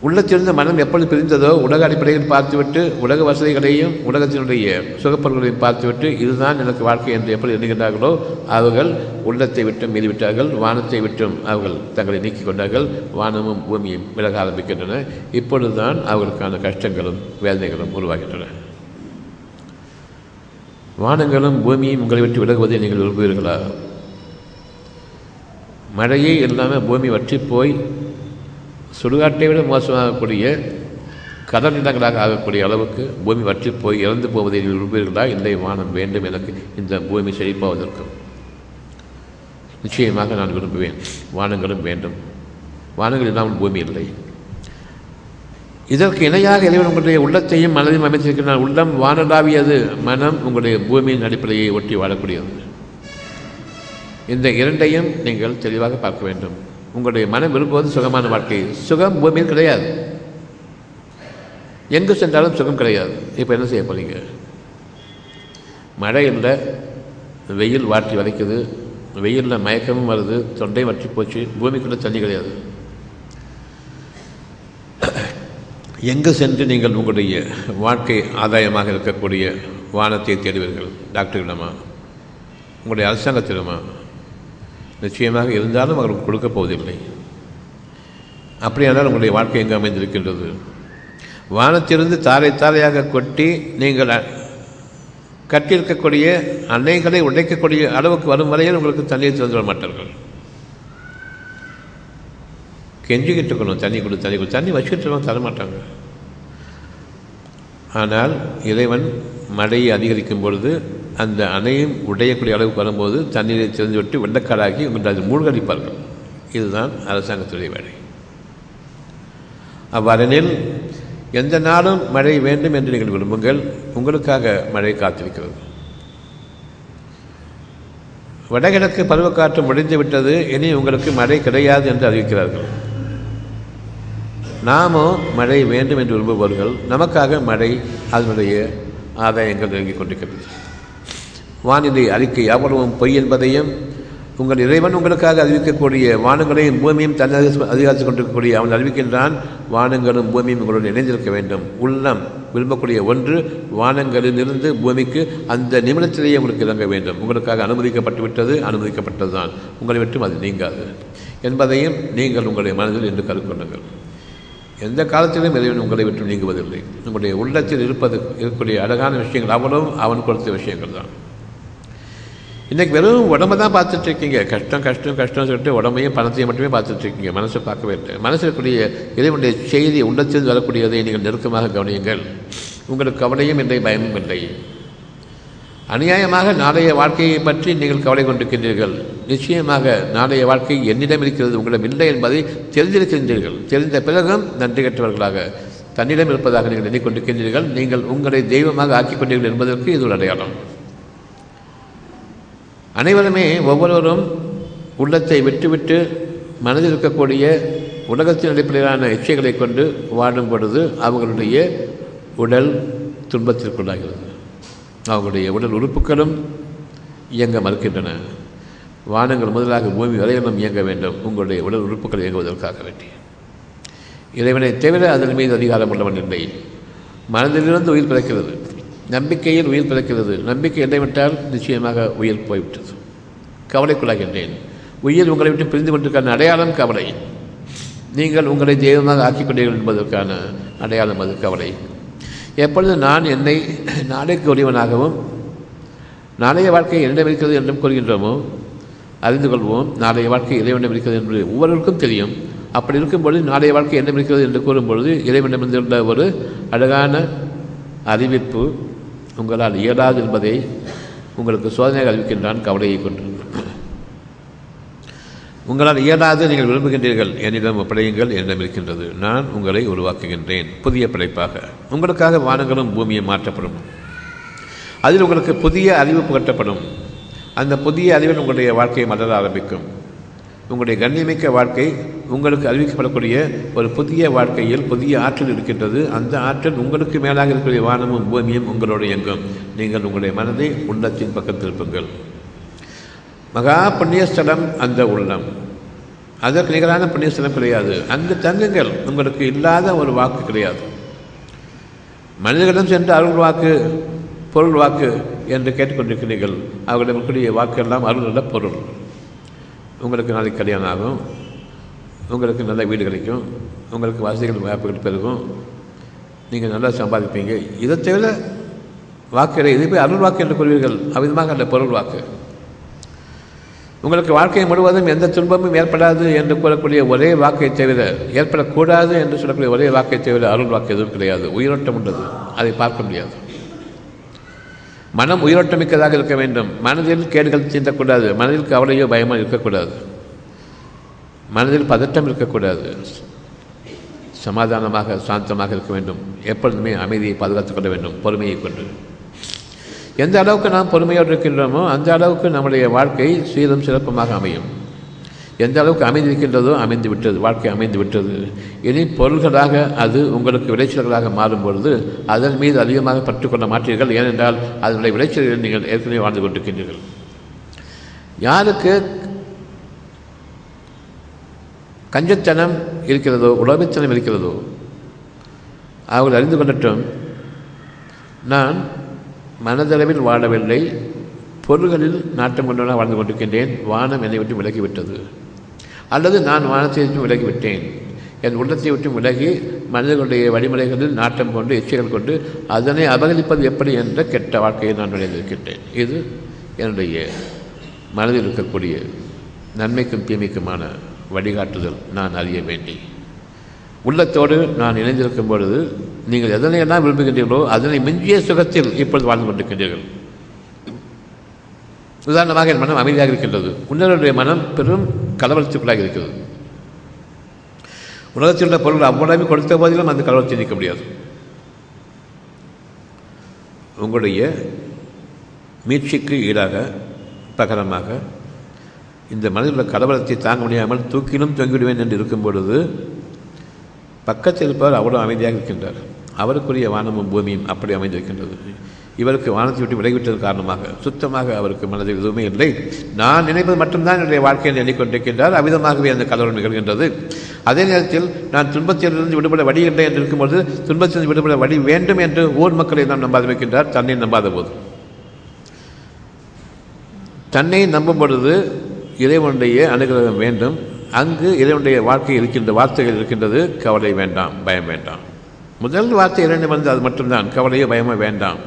[SPEAKER 1] உள்ளத்திலிருந்து மனம் எப்பொழுது பிரிந்ததோ உலக அடிப்படையில் பார்த்துவிட்டு உலக வசதிகளையும் உலகத்தினுடைய சுகப்பொருள்களையும் பார்த்துவிட்டு இதுதான் எனக்கு வாழ்க்கை என்று எப்படி எண்ணுகின்றார்களோ அவர்கள் உள்ளத்தை விட்டும் மீறிவிட்டார்கள் வானத்தை விட்டும் அவர்கள் தங்களை நீக்கிக் கொண்டார்கள் வானமும் பூமியும் விலக ஆரம்பிக்கின்றன. இப்பொழுதுதான் அவர்களுக்கான கஷ்டங்களும் வேதனைகளும் உருவாகின்றன. வானங்களும் பூமியும் உங்களை விட்டு விலகுவதை நீங்கள் விரும்புவீர்களா? மழையே இல்லாமல் பூமி வற்றி போய் சுடுகாட்டை விட மோசமாகக்கூடிய கடல் நிலங்களாக ஆகக்கூடிய அளவுக்கு பூமி வற்றி போய் இறந்து போவதை விரும்புகிறதா இந்த இல்லை வானம் வேண்டும் எனக்கு இந்த பூமி செழிப்பாவதற்கும் நிச்சயமாக நான் விரும்புவேன். வானங்களும் வேண்டும். வானங்கள் இல்லாமல் பூமி இல்லை. இதற்கு இணையாக இறைவன் உங்களுடைய உள்ளத்தையும் மனதையும் அமைத்திருக்கிறார் உள்ளம் வானலாவியது மனம் உங்களுடைய பூமியின் அடிப்படையை ஒட்டி வாழக்கூடியது. இந்த இரண்டையும் நீங்கள் தெளிவாக பார்க்க வேண்டும். உங்களுடைய மனம் விரும்புவது சுகமான வாழ்க்கை. சுகம் பூமியில் கிடையாது. எங்கு சென்றாலும் சுகம் கிடையாது. இப்போ என்ன செய்ய போகிறீங்க மழை இல்லை வெயில் வாட்டி வதைக்குது. வெயிலில் மயக்கமும் வருது. தொண்டை வற்றி போச்சு. பூமிக்குள்ளே தண்ணி கிடையாது. எங்கு சென்று நீங்கள் உங்களுடைய வாழ்க்கை ஆதாயமாக இருக்கக்கூடிய வானத்தை தேடுவீர்கள்? டாக்டர்களிடமா உங்களுடைய அரசாங்கத்திடமா நிச்சயமாக இருந்தாலும் அவர்கள் கொடுக்கப் போவதில்லை. அப்படியானால் உங்களுடைய வாழ்க்கை எங்கு அமைந்திருக்கின்றது? வானத்திலிருந்து தாரை தாரையாக கொட்டி நீங்கள் கட்டியிருக்கக்கூடிய அன்னைகளை உடைக்கக்கூடிய அளவுக்கு வரும் வரையில் உங்களுக்கு தண்ணீர் தந்துவிட மாட்டார்கள். கெஞ்சிக்கிட்டு இருக்கணும் தண்ணி கொடு தண்ணி கொடு. தண்ணி வச்சுக்கிட்டு தர மாட்டாங்க ஆனால் இறைவன் மழையை அதிகரிக்கும் பொழுது அந்த அணையும் உடையக்கூடிய அளவுக்கு வரும்போது தண்ணீரை திறந்து விட்டு வெள்ளக்காடாக்கி உங்கள் அதில் மூழ்கடிப்பார்கள். இதுதான் அரசாங்கத்துடைய வேலை. அவ்வாறெனில் எந்த நாளும் மழை வேண்டும் என்று நீங்கள் விரும்புங்கள் உங்களுக்காக மழை காத்திருக்கிறது. வடகிழக்கு பருவக்காற்று முடிந்து விட்டது இனி உங்களுக்கு மழை கிடையாது என்று அறிவிக்கிறார்கள். நாமும் மழை வேண்டும் என்று விரும்புபவர்கள் நமக்காக மழை அதனுடைய ஆதாயங்கள் நெருங்கிக் கொண்டிருக்கிறது வானிலை அறிக்கை அவ்வளவும் பொய் என்பதையும் உங்கள் இறைவன் உங்களுக்காக அறிவிக்கக்கூடிய வானங்களையும் பூமியும் தன் அதிகாரத்தில் கொண்டிருக்கக்கூடிய அவன் அறிவிக்கின்றான் வானங்களும் பூமியும் உங்களுடன் இணைந்திருக்க வேண்டும். உள்ளம் விரும்பக்கூடிய ஒன்று வானங்களிலிருந்து பூமிக்கு அந்த நிமிடத்திலேயே உங்களுக்கு இறங்க வேண்டும். உங்களுக்காக அனுமதிக்கப்பட்டு விட்டது அனுமதிக்கப்பட்டது தான் உங்களை விட்டும் அது நீங்காது. என்பதையும் நீங்கள் உங்களுடைய மனதில் என்று கருக்கொள்ளுங்கள். எந்த காலத்திலும் இறைவன் உங்களை விட்டு நீங்குவதில்லை. உங்களுடைய உள்ளத்தில் இருப்பது இருக்கக்கூடிய அழகான விஷயங்கள் அவ்வளவும் அவன் கொடுத்த விஷயங்கள் தான். இன்றைக்கி வெறும் உடம்பை தான் பார்த்துட்டு இருக்கீங்க கஷ்டம் கஷ்டம் கஷ்டம் சொல்லிட்டு உடம்பையும் பணத்தையும் மட்டுமே பார்த்துட்டு இருக்கீங்க மனசை பார்க்கவே இல்லை. மனசில் இருக்கக்கூடிய இறைவனுடைய செய்தி உள்ளத்தில் வரக்கூடியதை நீங்கள் நெருக்கமாக கவனியுங்கள். உங்களுக்கு கவலையும் இல்லை பயமும் இல்லை. அநியாயமாக நாளைய வாழ்க்கையை பற்றி நீங்கள் கவலை கொண்டிருக்கின்றீர்கள். நிச்சயமாக நாளைய வாழ்க்கை என்னிடம் இருக்கிறது உங்களிடம் இல்லை என்பதை தெரிந்திருக்கின்றீர்கள். தெரிந்த பிறகும் நன்றி கற்றவர்களாக தன்னிடம் இருப்பதாக நீங்கள் எண்ணிக்கொண்டிருக்கின்றீர்கள். நீங்கள் உங்களை தெய்வமாக ஆக்கிக் கொண்டீர்கள் என்பதற்கு இது ஒரு அடையாளம். அனைவருமே ஒவ்வொருவரும் உள்ளத்தை விட்டுவிட்டு மனதில் இருக்கக்கூடிய உலகத்தின் அடிப்படையிலான இச்சைகளை கொண்டு வாடும் பொழுது அவர்களுடைய உடல் துன்பத்திற்குள்ளாகிறது. அவர்களுடைய உடல் உறுப்புகளும் இயங்க மறுக்கின்றன. வானங்கள் முதலாக பூமி வரையிலும் இயங்க வேண்டும். உங்களுடைய உடல் உறுப்புகள் இயங்குவதற்காக வேண்டி. இறைவனை தவிர அதன் மீது அதிகாரம் உள்ளவன் இல்லை. மனதிலிருந்து உயிர் பிறக்கிறது. நம்பிக்கையில் உயிர் பிறக்கிறது. நம்பிக்கை இல்லைவிட்டால் நிச்சயமாக உயிர் போய்விட்டது. கவலைக்குள்ளாகின்றேன். உயிர் உங்களை விட்டு பிரிந்து கொண்டிருக்கான அடையாளம் கவலை. நீங்கள் உங்களை தெய்வமாக ஆக்கிக் கொண்டீர்கள் என்பதற்கான அடையாளம் அது கவலை. எப்பொழுது நான் என்னை நாளைக்கு உரியவனாகவும் நாளைய வாழ்க்கை என்னிடம் இருக்கிறது என்றும் கூறுகின்றோமோ அறிந்து கொள்வோம் நாளைய வாழ்க்கை இறைவனிடம் இருக்கிறது என்று ஒவ்வொருவருக்கும் தெரியும். அப்படி இருக்கும்பொழுது நாளைய வாழ்க்கை என்னிடம் இருக்கிறது என்று கூறும்பொழுது இறைவனிடமிருந்துள்ள ஒரு அழகான அறிவிப்பு உங்களால் இயலாது என்பதை உங்களுக்கு சோதனையாக அறிவிக்கின்றான் கவலையை கொண்டு. உங்களால் இயலாது நீங்கள் விரும்புகின்றீர்கள். என்னிடம் ஒப்படையுங்கள் என்னிடம் இருக்கின்றது. நான் உங்களை உருவாக்குகின்றேன். புதிய படைப்பாக. உங்களுக்காக வானங்களும் பூமியும் மாற்றப்படும். அதில் உங்களுக்கு புதிய அறிவு புகட்டப்படும். அந்த புதிய அறிவில் உங்களுடைய வாழ்க்கையை மலர ஆரம்பிக்கும். உங்களுடைய கண்ணியமிக்க வாழ்க்கை உங்களுக்கு அறிவிக்கப்படக்கூடிய ஒரு புதிய வாழ்க்கையில் புதிய ஆற்றல் இருக்கின்றது. அந்த ஆற்றல் உங்களுக்கு மேலாக இருக்கக்கூடிய வானமும் பூமியும் உங்களோடு இயங்கும். நீங்கள் உங்களுடைய மனதை உள்ளத்தின் பக்கம் திருப்புங்கள். மகா புண்ணியஸ்தலம் அந்த உள்ளம். அதற்கு நிகரான புண்ணியஸ்தலம் கிடையாது. அங்கு தங்குங்கள். உங்களுக்கு இல்லாத ஒரு வாக்கு கிடையாது. மனிதர்களிடம் சென்று அருள் வாக்கு பொருள் வாக்கு என்று கேட்டுக்கொண்டிருக்கிறீர்கள். அவர்களிடம் கூடிய வாக்கு எல்லாம் அருள் நல்ல பொருள். உங்களுக்கு நாளைக்கு கல்யாணம் ஆகும். உங்களுக்கு நல்ல வீடு கிடைக்கும். உங்களுக்கு வசதிகள் வாய்ப்புகள் பெருகும். நீங்கள் நல்லா சம்பாதிப்பீங்க. இதை தவிர வாக்கு இது போய் அருள் வாக்கு என்று கூறுவீர்கள். அவ்விதமாக அந்த பொருள் வாக்கு. உங்களுக்கு வாழ்க்கை முழுவதும் எந்த துன்பமும் ஏற்படாது என்று கூறக்கூடிய ஒரே வாக்கை தவிர ஏற்படக்கூடாது என்று சொல்லக்கூடிய ஒரே வாக்கை தவிர அருள் வாக்கு எதுவும் கிடையாது. உயிரோட்டம் உள்ளது. அதை பார்க்க முடியாது. மனம் உயிரோட்டமிக்கதாக இருக்க வேண்டும். மனதில் கேடுகள் தீண்டக்கூடாது. மனதில் கவலையோ பயமோ இருக்கக்கூடாது. மனதில் பதட்டம் இருக்கக்கூடாது. சமாதானமாக சாந்தமாக இருக்க வேண்டும். எப்பொழுதுமே அமைதியை பாதுகாத்துக் கொள்ள வேண்டும். பொறுமையை கொண்டு. எந்த அளவுக்கு நாம் பொறுமையோடு இருக்கின்றோமோ அந்த அளவுக்கு நம்முடைய வாழ்க்கை சீரும் சிறப்பமாக அமையும். எந்த அளவுக்கு அமைந்திருக்கின்றதோ அமைந்து விட்டது வாழ்க்கை அமைந்து விட்டது. இனி பொருள்களாக அது உங்களுக்கு விளைச்சல்களாக மாறும் பொழுது அதன் மீது அதிகமாக பற்றுக்கொள்ள மாட்டீர்கள். ஏனென்றால் அதனுடைய விளைச்சல்களில் நீங்கள் ஏற்கனவே வாழ்ந்து கொண்டிருக்கின்றீர்கள். யாருக்கு கஞ்சத்தனம் இருக்கிறதோ உலகத்தனம் இருக்கிறதோ அவர்கள் அறிந்து கொள்ளட்டும். நான் மனதளவில் வாழவில்லை. பொருள்களில் நாட்டம் கொண்டவனாக வாழ்ந்து கொண்டிருக்கின்றேன். வானம் என்னை விட்டு விலகிவிட்டது. அல்லது நான் வானத்தை விட்டு விலகிவிட்டேன். என் உள்ளத்தை விட்டு விலகி மனிதர்களுடைய வழிமுறைகளில் நாட்டம் கொண்டு எச்சைகள் கொண்டு அதனை அபகரிப்பது எப்படி என்ற கெட்ட வாழ்க்கையை நான் விளைந்திருக்கின்றேன் இது என்னுடைய மனதில் இருக்கக்கூடிய நன்மைக்கும் தீமைக்குமான வழிகாட்டுதல். நான் அறிய வேண்டி. உள்ளத்தோடு நான் இணைந்திருக்கும் பொழுது நீங்கள் எதனை எதனையெல்லாம் விரும்புகின்றீர்களோ அதனை மிஞ்சிய சுகத்தில் இப்பொழுது வாழ்ந்து கொண்டிருக்கின்றீர்கள். உதாரணமாக என் மனம் அமைதியாக இருக்கின்றது. உன்னருடைய மனம் பெரும் கலவரத்துக்குள்ளாக இருக்கிறது. உலகத்தில் உள்ள பொருள் அவ்வளவு கொடுத்த போதிலும் அந்த கலவரத்தை நீக்க முடியாது. உங்களுடைய மீட்சிக்கு ஈடாக பகரமாக இந்த மனதில் உள்ள கலவரத்தை தாங்க முடியாமல் தூக்கிலும் தொங்கிவிடுவேன் என்று இருக்கும் பொழுது பக்கத்தில் இருப்பவர் அவ்வளோ அமைதியாக இருக்கின்றார். அவருக்குரிய வானமும் பூமியும் அப்படி அமைந்திருக்கின்றது இவருக்கு வானத்தை விட்டு விலகிவிட்டது காரணமாக சுத்தமாக அவருக்கு மனதில் எதுவுமே இல்லை. நான் நினைப்பது மட்டும்தான் என்னுடைய வாழ்க்கையை எண்ணிக்கொண்டிருக்கின்றார். அவ்விதமாகவே அந்த கலவரம் நிகழ்கின்றது. அதே நேரத்தில் நான் துன்பத்திலிருந்து விடுபட வழி இல்லை என்று இருக்கும்போது துன்பத்திலிருந்து விடுபட வழி வேண்டும் என்று ஊர் மக்களை நாம் நம்பாத வைக்கின்றார் தன்னை நம்பாத போது. தன்னை நம்பும் பொழுது இறைவனுடைய அனுகிரகம் வேண்டும். அங்கு இறைவனுடைய வாழ்க்கை இருக்கின்ற வார்த்தைகள் இருக்கின்றது. கவலை வேண்டாம் பயம் வேண்டாம். முதல் வார்த்தை இரண்டு வந்து அது மட்டும்தான். கவலையோ பயமோ வேண்டாம்.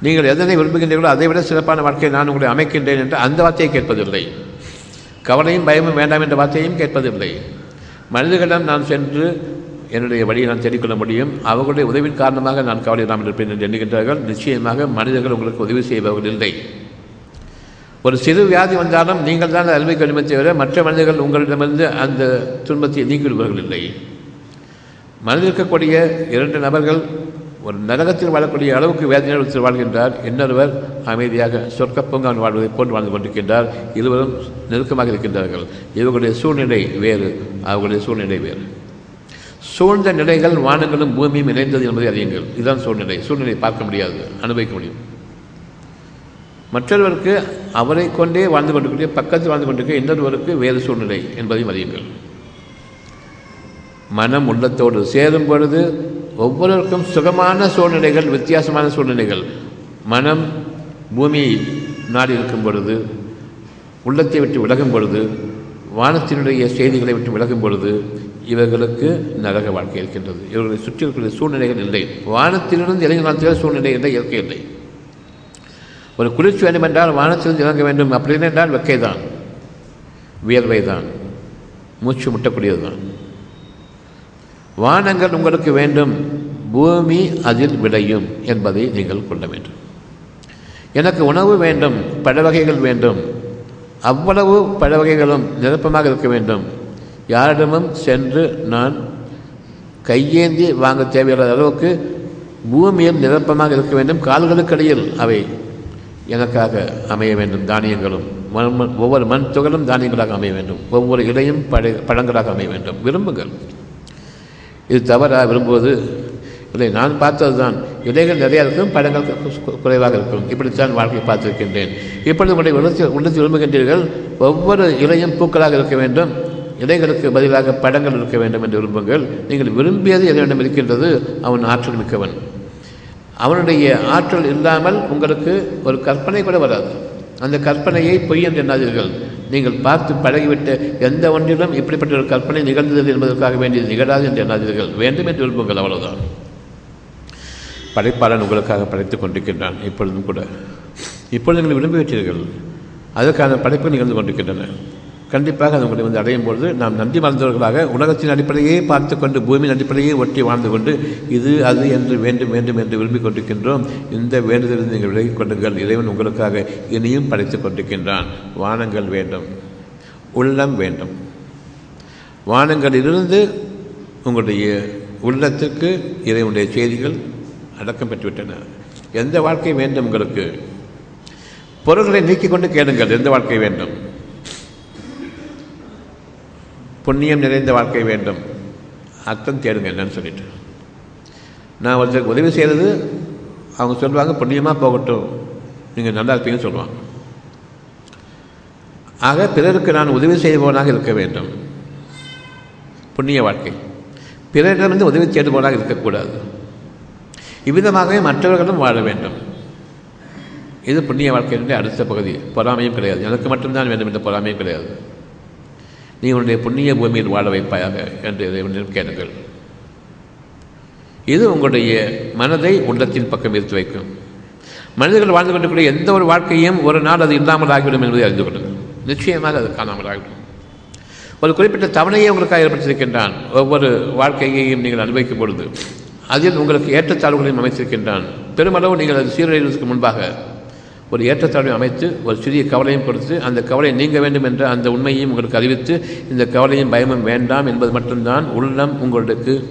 [SPEAKER 1] நீங்கள் எதனை விரும்புகின்றீர்களோ அதை விட சிறப்பான வாழ்க்கையை நான் உங்களை அமைக்கின்றேன் என்று அந்த வார்த்தையை கேட்பதில்லை. கவலையும் பயமும் வேண்டாம் என்ற வார்த்தையும் கேட்பதில்லை. மனிதர்களிடம் நான் சென்று என்னுடைய வழியை நான் தேடிக்கொள்ள முடியும். அவர்களுடைய உதவியின் காரணமாக நான் கவலை இல்லாமல் இருப்பேன் என்று எண்ணுகின்றார்கள். நிச்சயமாக மனிதர்கள் உங்களுக்கு உதவி செய்பவர்கள் இல்லை. ஒரு சிறு வியாதி வந்தாலும் நீங்கள் தான் அல்வை கடுமை தவிர மற்ற மனிதர்கள் உங்களிடமிருந்து அந்த துன்பத்தை நீக்கிவிடுவார்கள் இல்லை. மனதில் இருக்கக்கூடிய இரண்டு நபர்கள் ஒரு நரகத்தில் வாழக்கூடிய அளவுக்கு வேதனையோடு வாழ்கின்றார். இன்னொருவர் அமைதியாக சொர்க்கப்பொங்கான் வாழ்வதை போன்று வாழ்ந்து கொண்டிருக்கின்றார். இருவரும் நெருக்கமாக இருக்கின்றார்கள். இவர்களுடைய சூழ்நிலை வேறு அவர்களுடைய சூழ்நிலை வேறு. சூழ்ந்த நிலைகள் வானங்களும் பூமியும் இணைந்தது என்பதை அறியுங்கள். இதுதான் சூழ்நிலை. சூழ்நிலை பார்க்க முடியாது அனுபவிக்க முடியும். மற்றொருவருக்கு அவரை கொண்டே வாழ்ந்து கொண்டிருக்கிற பக்கத்தில் வாழ்ந்து கொண்டிருக்கிற இன்னொருவருக்கு வேறு சூழ்நிலை என்பதையும் அறியுங்கள். மனம் உள்ளத்தோடு சேரும் பொழுது ஒவ்வொருவருக்கும் சுகமான சூழ்நிலைகள் வித்தியாசமான சூழ்நிலைகள். மனம் பூமியை நாடி இருக்கும் பொழுது உள்ளத்தை விட்டு விலகும் பொழுது வானத்தினுடைய செய்திகளை விட்டு விலகும் பொழுது இவர்களுக்கு நரக வாழ்க்கை இருக்கின்றது. இவர்களை சுற்றி இருக்கிற சூழ்நிலைகள் இல்லை. வானத்திலிருந்து இளைஞர் சூழ்நிலை இல்லை இயற்கை இல்லை. ஒரு குளிர்ச்சி வேண்டும் என்றால் வானத்திலிருந்து இறங்க வேண்டும். அப்படின்னு என்றால் வெக்கை தான் வியர்வை தான் மூச்சு முட்டக்கூடியது தான் வானங்கள் உங்களுக்கு வேண்டும். பூமி அதில் விளையும் என்பதை நீங்கள் கொள்ள வேண்டும். எனக்கு உணவு வேண்டும். பழ வகைகள் வேண்டும். அவ்வளவு பழ வகைகளும் நிரப்பமாக இருக்க வேண்டும். யாரிடமும் சென்று நான் கையேந்தி வாங்க தேவையில்லாத அளவுக்கு பூமியில் நிரப்பமாக இருக்க வேண்டும். கால்களுக்கடியில் அவை எனக்காக அமைய வேண்டும் தானியங்களும்? மண் மண் ஒவ்வொரு மண் துகளும் தானியங்களாக அமைய வேண்டும். ஒவ்வொரு இலையும் பழ பழங்களாக அமைய வேண்டும். விரும்புங்கள். இது தவறா விரும்புவது இல்லை. நான் பார்த்தது தான் இலைகள் நிறையா இருக்கும் பழங்கள் குறைவாக இருக்கும். இப்படித்தான் வாழ்க்கை பார்த்திருக்கின்றேன். இப்பொழுது உங்களை உணர்ச்சி உணர்ச்சி விரும்புகின்றீர்கள் ஒவ்வொரு இலையும் பூக்களாக இருக்க வேண்டும். இலைகளுக்கு பதிலாக படங்கள் இருக்க வேண்டும் என்று விரும்புங்கள். நீங்கள் விரும்பியது எதனிடம் இருக்கின்றது? அவன் ஆற்றல் மிக்கவன். அவனுடைய ஆற்றல் இல்லாமல் உங்களுக்கு ஒரு கற்பனை கூட வராது. அந்த கற்பனையை பொய் என்று எண்ணாதீர்கள். நீங்கள் பார்த்து பழகிவிட்ட எந்த ஒன்றிலும் இப்படிப்பட்ட ஒரு கற்பனை நிகழ்ந்தது என்பதற்காக வேண்டியது நிகழாது என்று எண்ணாதீர்கள். வேண்டும் என்று விரும்புங்கள் அவ்வளவுதான். படைப்பாளன் உங்களுக்காக படைத்துக் கொண்டிருக்கின்றான் இப்பொழுதும் கூட. இப்பொழுது நீங்கள் விரும்பி விரும்பிவிட்டீர்கள் அதற்கான படைப்பு நிகழ்ந்து கொண்டிருக்கின்றன. கண்டிப்பாக அது உங்களை வந்து அடையும் பொழுது நாம் நன்றி மறந்தவர்களாக உலகத்தின் அடிப்படையே பார்த்து கொண்டு பூமியின் அடிப்படையே ஒட்டி வாழ்ந்து கொண்டு இது அது என்று வேண்டும் வேண்டும் என்று விரும்பிக் கொண்டிருக்கின்றோம். இந்த வேண்டுதலில் நீங்கள் விலகிக் கொள்ளுங்கள். இறைவன் உங்களுக்காக இனியும் படைத்துக் கொண்டிருக்கின்றான். வானங்கள் வேண்டும். உள்ளம் வேண்டும். வானங்களிலிருந்து உங்களுடைய உள்ளத்திற்கு இறைவனுடைய செய்திகள் அடக்கம் பெற்றுவிட்டன. எந்த வாழ்க்கை வேண்டும் உங்களுக்கு? பொருள்களை நீக்கிக் கொண்டு கேளுங்கள். எந்த வாழ்க்கை வேண்டும்? புண்ணியம் நிறைந்த வாழ்க்கை வேண்டும். அர்த்தம் தேடுங்க என்னன்னு சொல்லிட்டு. நான் ஒருத்தருக்கு உதவி செய்கிறது அவங்க சொல்லுவாங்க புண்ணியமாக போகட்டும். நீங்கள் நல்லா இருப்பீங்கன்னு சொல்லுவாங்க. ஆக பிறருக்கு நான் உதவி செய்பவனாக இருக்க வேண்டும். புண்ணிய வாழ்க்கை. பிறரிடமிருந்து உதவி தேடுபவனாக இருக்கக்கூடாது. இவ்விதமாகவே மற்றவர்களும் வாழ வேண்டும். இது புண்ணிய வாழ்க்கையினுடைய அடுத்த பகுதி. பொறாமையும் கிடையாது. எனக்கு மட்டும்தான் வேண்டும் என்ற பொறாமையும் கிடையாது. நீ உன்னுடைய புண்ணிய பூமியில் வாழ வைப்பாயாக என்று இறைவனிடம் கேளுங்கள். இது உங்களுடைய மனதை உள்ளத்தின் பக்கம் எடுத்து வைக்கும். மனிதர்கள் வாழ்ந்து கொண்டிருக்கிற எந்த ஒரு வாழ்க்கையும் ஒரு நாள் அது இல்லாமல் ஆகிவிடும் என்பதை அறிந்து கொள்ளுங்கள். நிச்சயமாக அது காணாமல் ஆகிவிடும். ஒரு குறிப்பிட்ட தவணையை உங்களுக்காக ஏற்படுத்தியிருக்கின்றான். ஒவ்வொரு வாழ்க்கையையும் நீங்கள் அனுபவிக்கும் பொழுது அதில் உங்களுக்கு ஏற்றத்தாழ்வுகளையும் அமைத்திருக்கின்றான். பெருமளவு நீங்கள் அது சீரழிவதற்கு முன்பாக ஒரு ஏற்றத்தாழ்வை அமைத்து ஒரு சிறிய கவலையும் கொடுத்து அந்த கவலை நீங்க வேண்டும் என்ற அந்த உண்மையையும் உங்களுக்கு அறிவித்து இந்த கவலையும் பயமும் வேண்டாம் என்பது மட்டும்தான் உள்ளம் உங்களுக்கு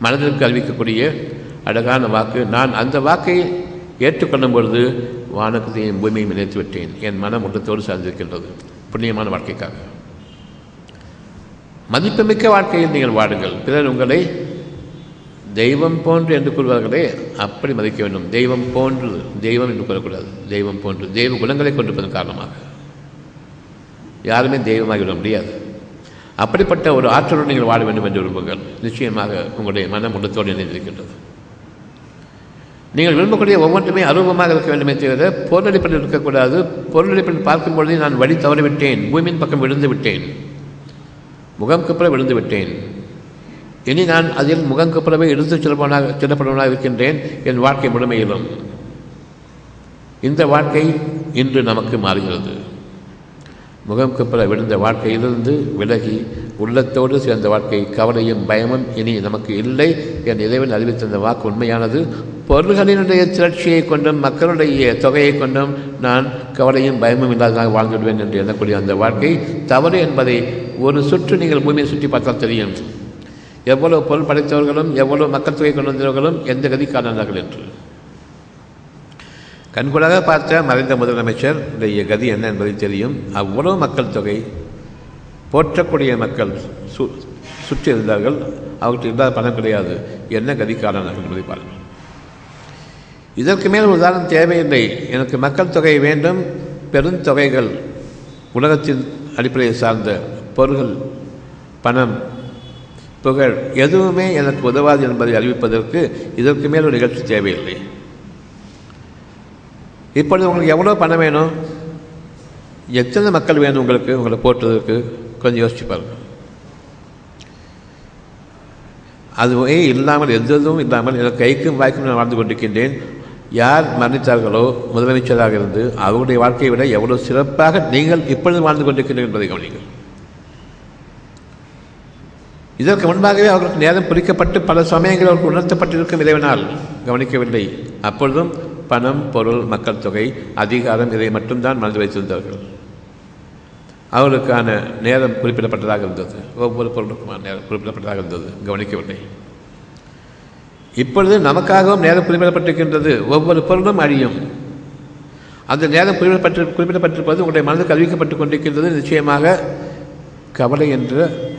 [SPEAKER 1] மனதிற்கு அறிவிக்கக்கூடிய அழகான வாக்கு. நான் அந்த வாக்கை ஏற்றுக்கொள்ளும் பொழுது வானத்தையும் பூமியையும் இணைத்து விட்டேன். என் மனம் உள்ளத்தோடு சார்ந்திருக்கின்றது. புண்ணியமான வாழ்க்கைக்காக. மதிப்புமிக்க வாழ்க்கையில் நீங்கள் வாடுங்கள். பிறர் உங்களை தெய்வம் போன்று என்று கூறுவார்களே அப்படி மதிக்க வேண்டும். தெய்வம் போன்று தெய்வம் என்று கூறக்கூடாது. தெய்வம் போன்று தெய்வ குணங்களை கொண்டிருப்பதன் காரணமாக. யாருமே தெய்வமாகிவிட முடியாது. அப்படிப்பட்ட ஒரு ஆற்றலுடன் நீங்கள் வாழ வேண்டும் என்று விரும்புங்கள். நிச்சயமாக உங்களுடைய மனம் உள்ளத்தோடு இணைந்திருக்கின்றது. நீங்கள் விரும்பக்கூடிய ஒவ்வொன்றுமே அரூபமாக இருக்க வேண்டுமே தவிர பொருளடிப்பில் இருக்கக்கூடாது. பொருளடிப்பில் பார்க்கும் பொழுதே நான் வழி தவறிவிட்டேன். பூமியின் பக்கம் விழுந்து விட்டேன் முகம் குப்புற விழுந்து விட்டேன் இனி நான் அதில் முகம் குப்புறவே செல்பவனாக செல்லப்படுவனாக இருக்கின்றேன் என் வாழ்க்கை முழுமையிலும். இந்த வாழ்க்கை இன்று நமக்கு மாறுகிறது. முகம் குப்புற விழுந்த வாழ்க்கையிலிருந்து விலகி உள்ளத்தோடு சேர்ந்த வாழ்க்கை கவலையும் பயமும் இனி நமக்கு இல்லை. என் இறைவன் அறிவித்திருந்த வாக்கு உண்மையானது. பொருள்களினுடைய திரட்சியை கொண்டும் மக்களுடைய தொகையை கொண்டும் நான் கவலையும் பயமும் இல்லாததாக வாழ்ந்துவிடுவேன் என்று எண்ணக்கூடிய அந்த வாழ்க்கை தவறு என்பதை ஒரு சுற்று நீங்கள் பூமியை சுற்றி பார்த்தால் தெரியும். எவ்வளவு பொருள் படைத்தவர்களும் எவ்வளவு மக்கள் தொகை கொண்டு வந்தவர்களும் எந்த கதிக்கானார்கள் என்று. கண்கூடாக பார்த்த மறைந்த முதலமைச்சர் உடைய கதி என்ன என்பதை தெரியும். அவ்வளவு மக்கள் தொகை போற்றக்கூடிய மக்கள் சு சுற்றி இருந்தார்கள் அவர்கிட்ட இல்லாத பணம் கிடையாது. என்ன கதிக்காரனார்கள் என்பதை பாருங்கள். இதற்கு மேல் உதாரணம் தேவையில்லை. எனக்கு மக்கள் தொகை வேண்டும். பெருந்தொகைகள் உலகத்தின் அடிப்படையை சார்ந்த பொருள்கள் பணம் புகழ் எதுவுமே எனக்கு உதவாது என்பதை அறிவிப்பதற்கு இதற்கு மேல் ஒரு நிகழ்ச்சி தேவையில்லை. இப்பொழுது உங்களுக்கு எவ்வளோ பணம் வேணும்? எத்தனை மக்கள் வேணும் உங்களுக்கு உங்களை போட்டுறதுக்கு கொஞ்சம் யோசிச்சு பாருங்கள் அதுவே இல்லாமல் எதுவும் இல்லாமல் எனக்கு கைக்கும் வாய்க்கும் நான் வாழ்ந்து கொண்டிருக்கின்றேன். யார் மரணித்தார்களோ முதலமைச்சராக இருந்து அவருடைய வாழ்க்கையை விட எவ்வளோ சிறப்பாக நீங்கள் இப்பொழுது வாழ்ந்து கொண்டிருக்கின்றீர்கள் என்பதை கவனிங்கள் இதற்கு முன்பாகவே அவர்களுக்கு நேரம் பிரிக்கப்பட்டு பல சமயங்கள் அவருக்கு உணர்த்தப்பட்டிருக்கும் இறைவனால் கவனிக்கவில்லை. அப்பொழுதும் பணம் பொருள் மக்கள் தொகை அதிகாரம் இதை மட்டும்தான் மனது வைத்திருந்தார்கள். அவர்களுக்கான நேரம் குறிப்பிடப்பட்டதாக இருந்தது. ஒவ்வொரு பொருளுக்குமான நேரம் குறிப்பிடப்பட்டதாக இருந்தது. கவனிக்கவில்லை. இப்பொழுது நமக்காகவும் நேரம் குறிப்பிடப்பட்டிருக்கின்றது. ஒவ்வொரு பொருளும் அழியும். அந்த நேரம் குறிப்பிடப்பட்டு குறிப்பிடப்பட்டிருப்பது உங்களுடைய மனதுக்கு அறிவிக்கப்பட்டு கொண்டிருக்கின்றது. நிச்சயமாக கவலை என்ற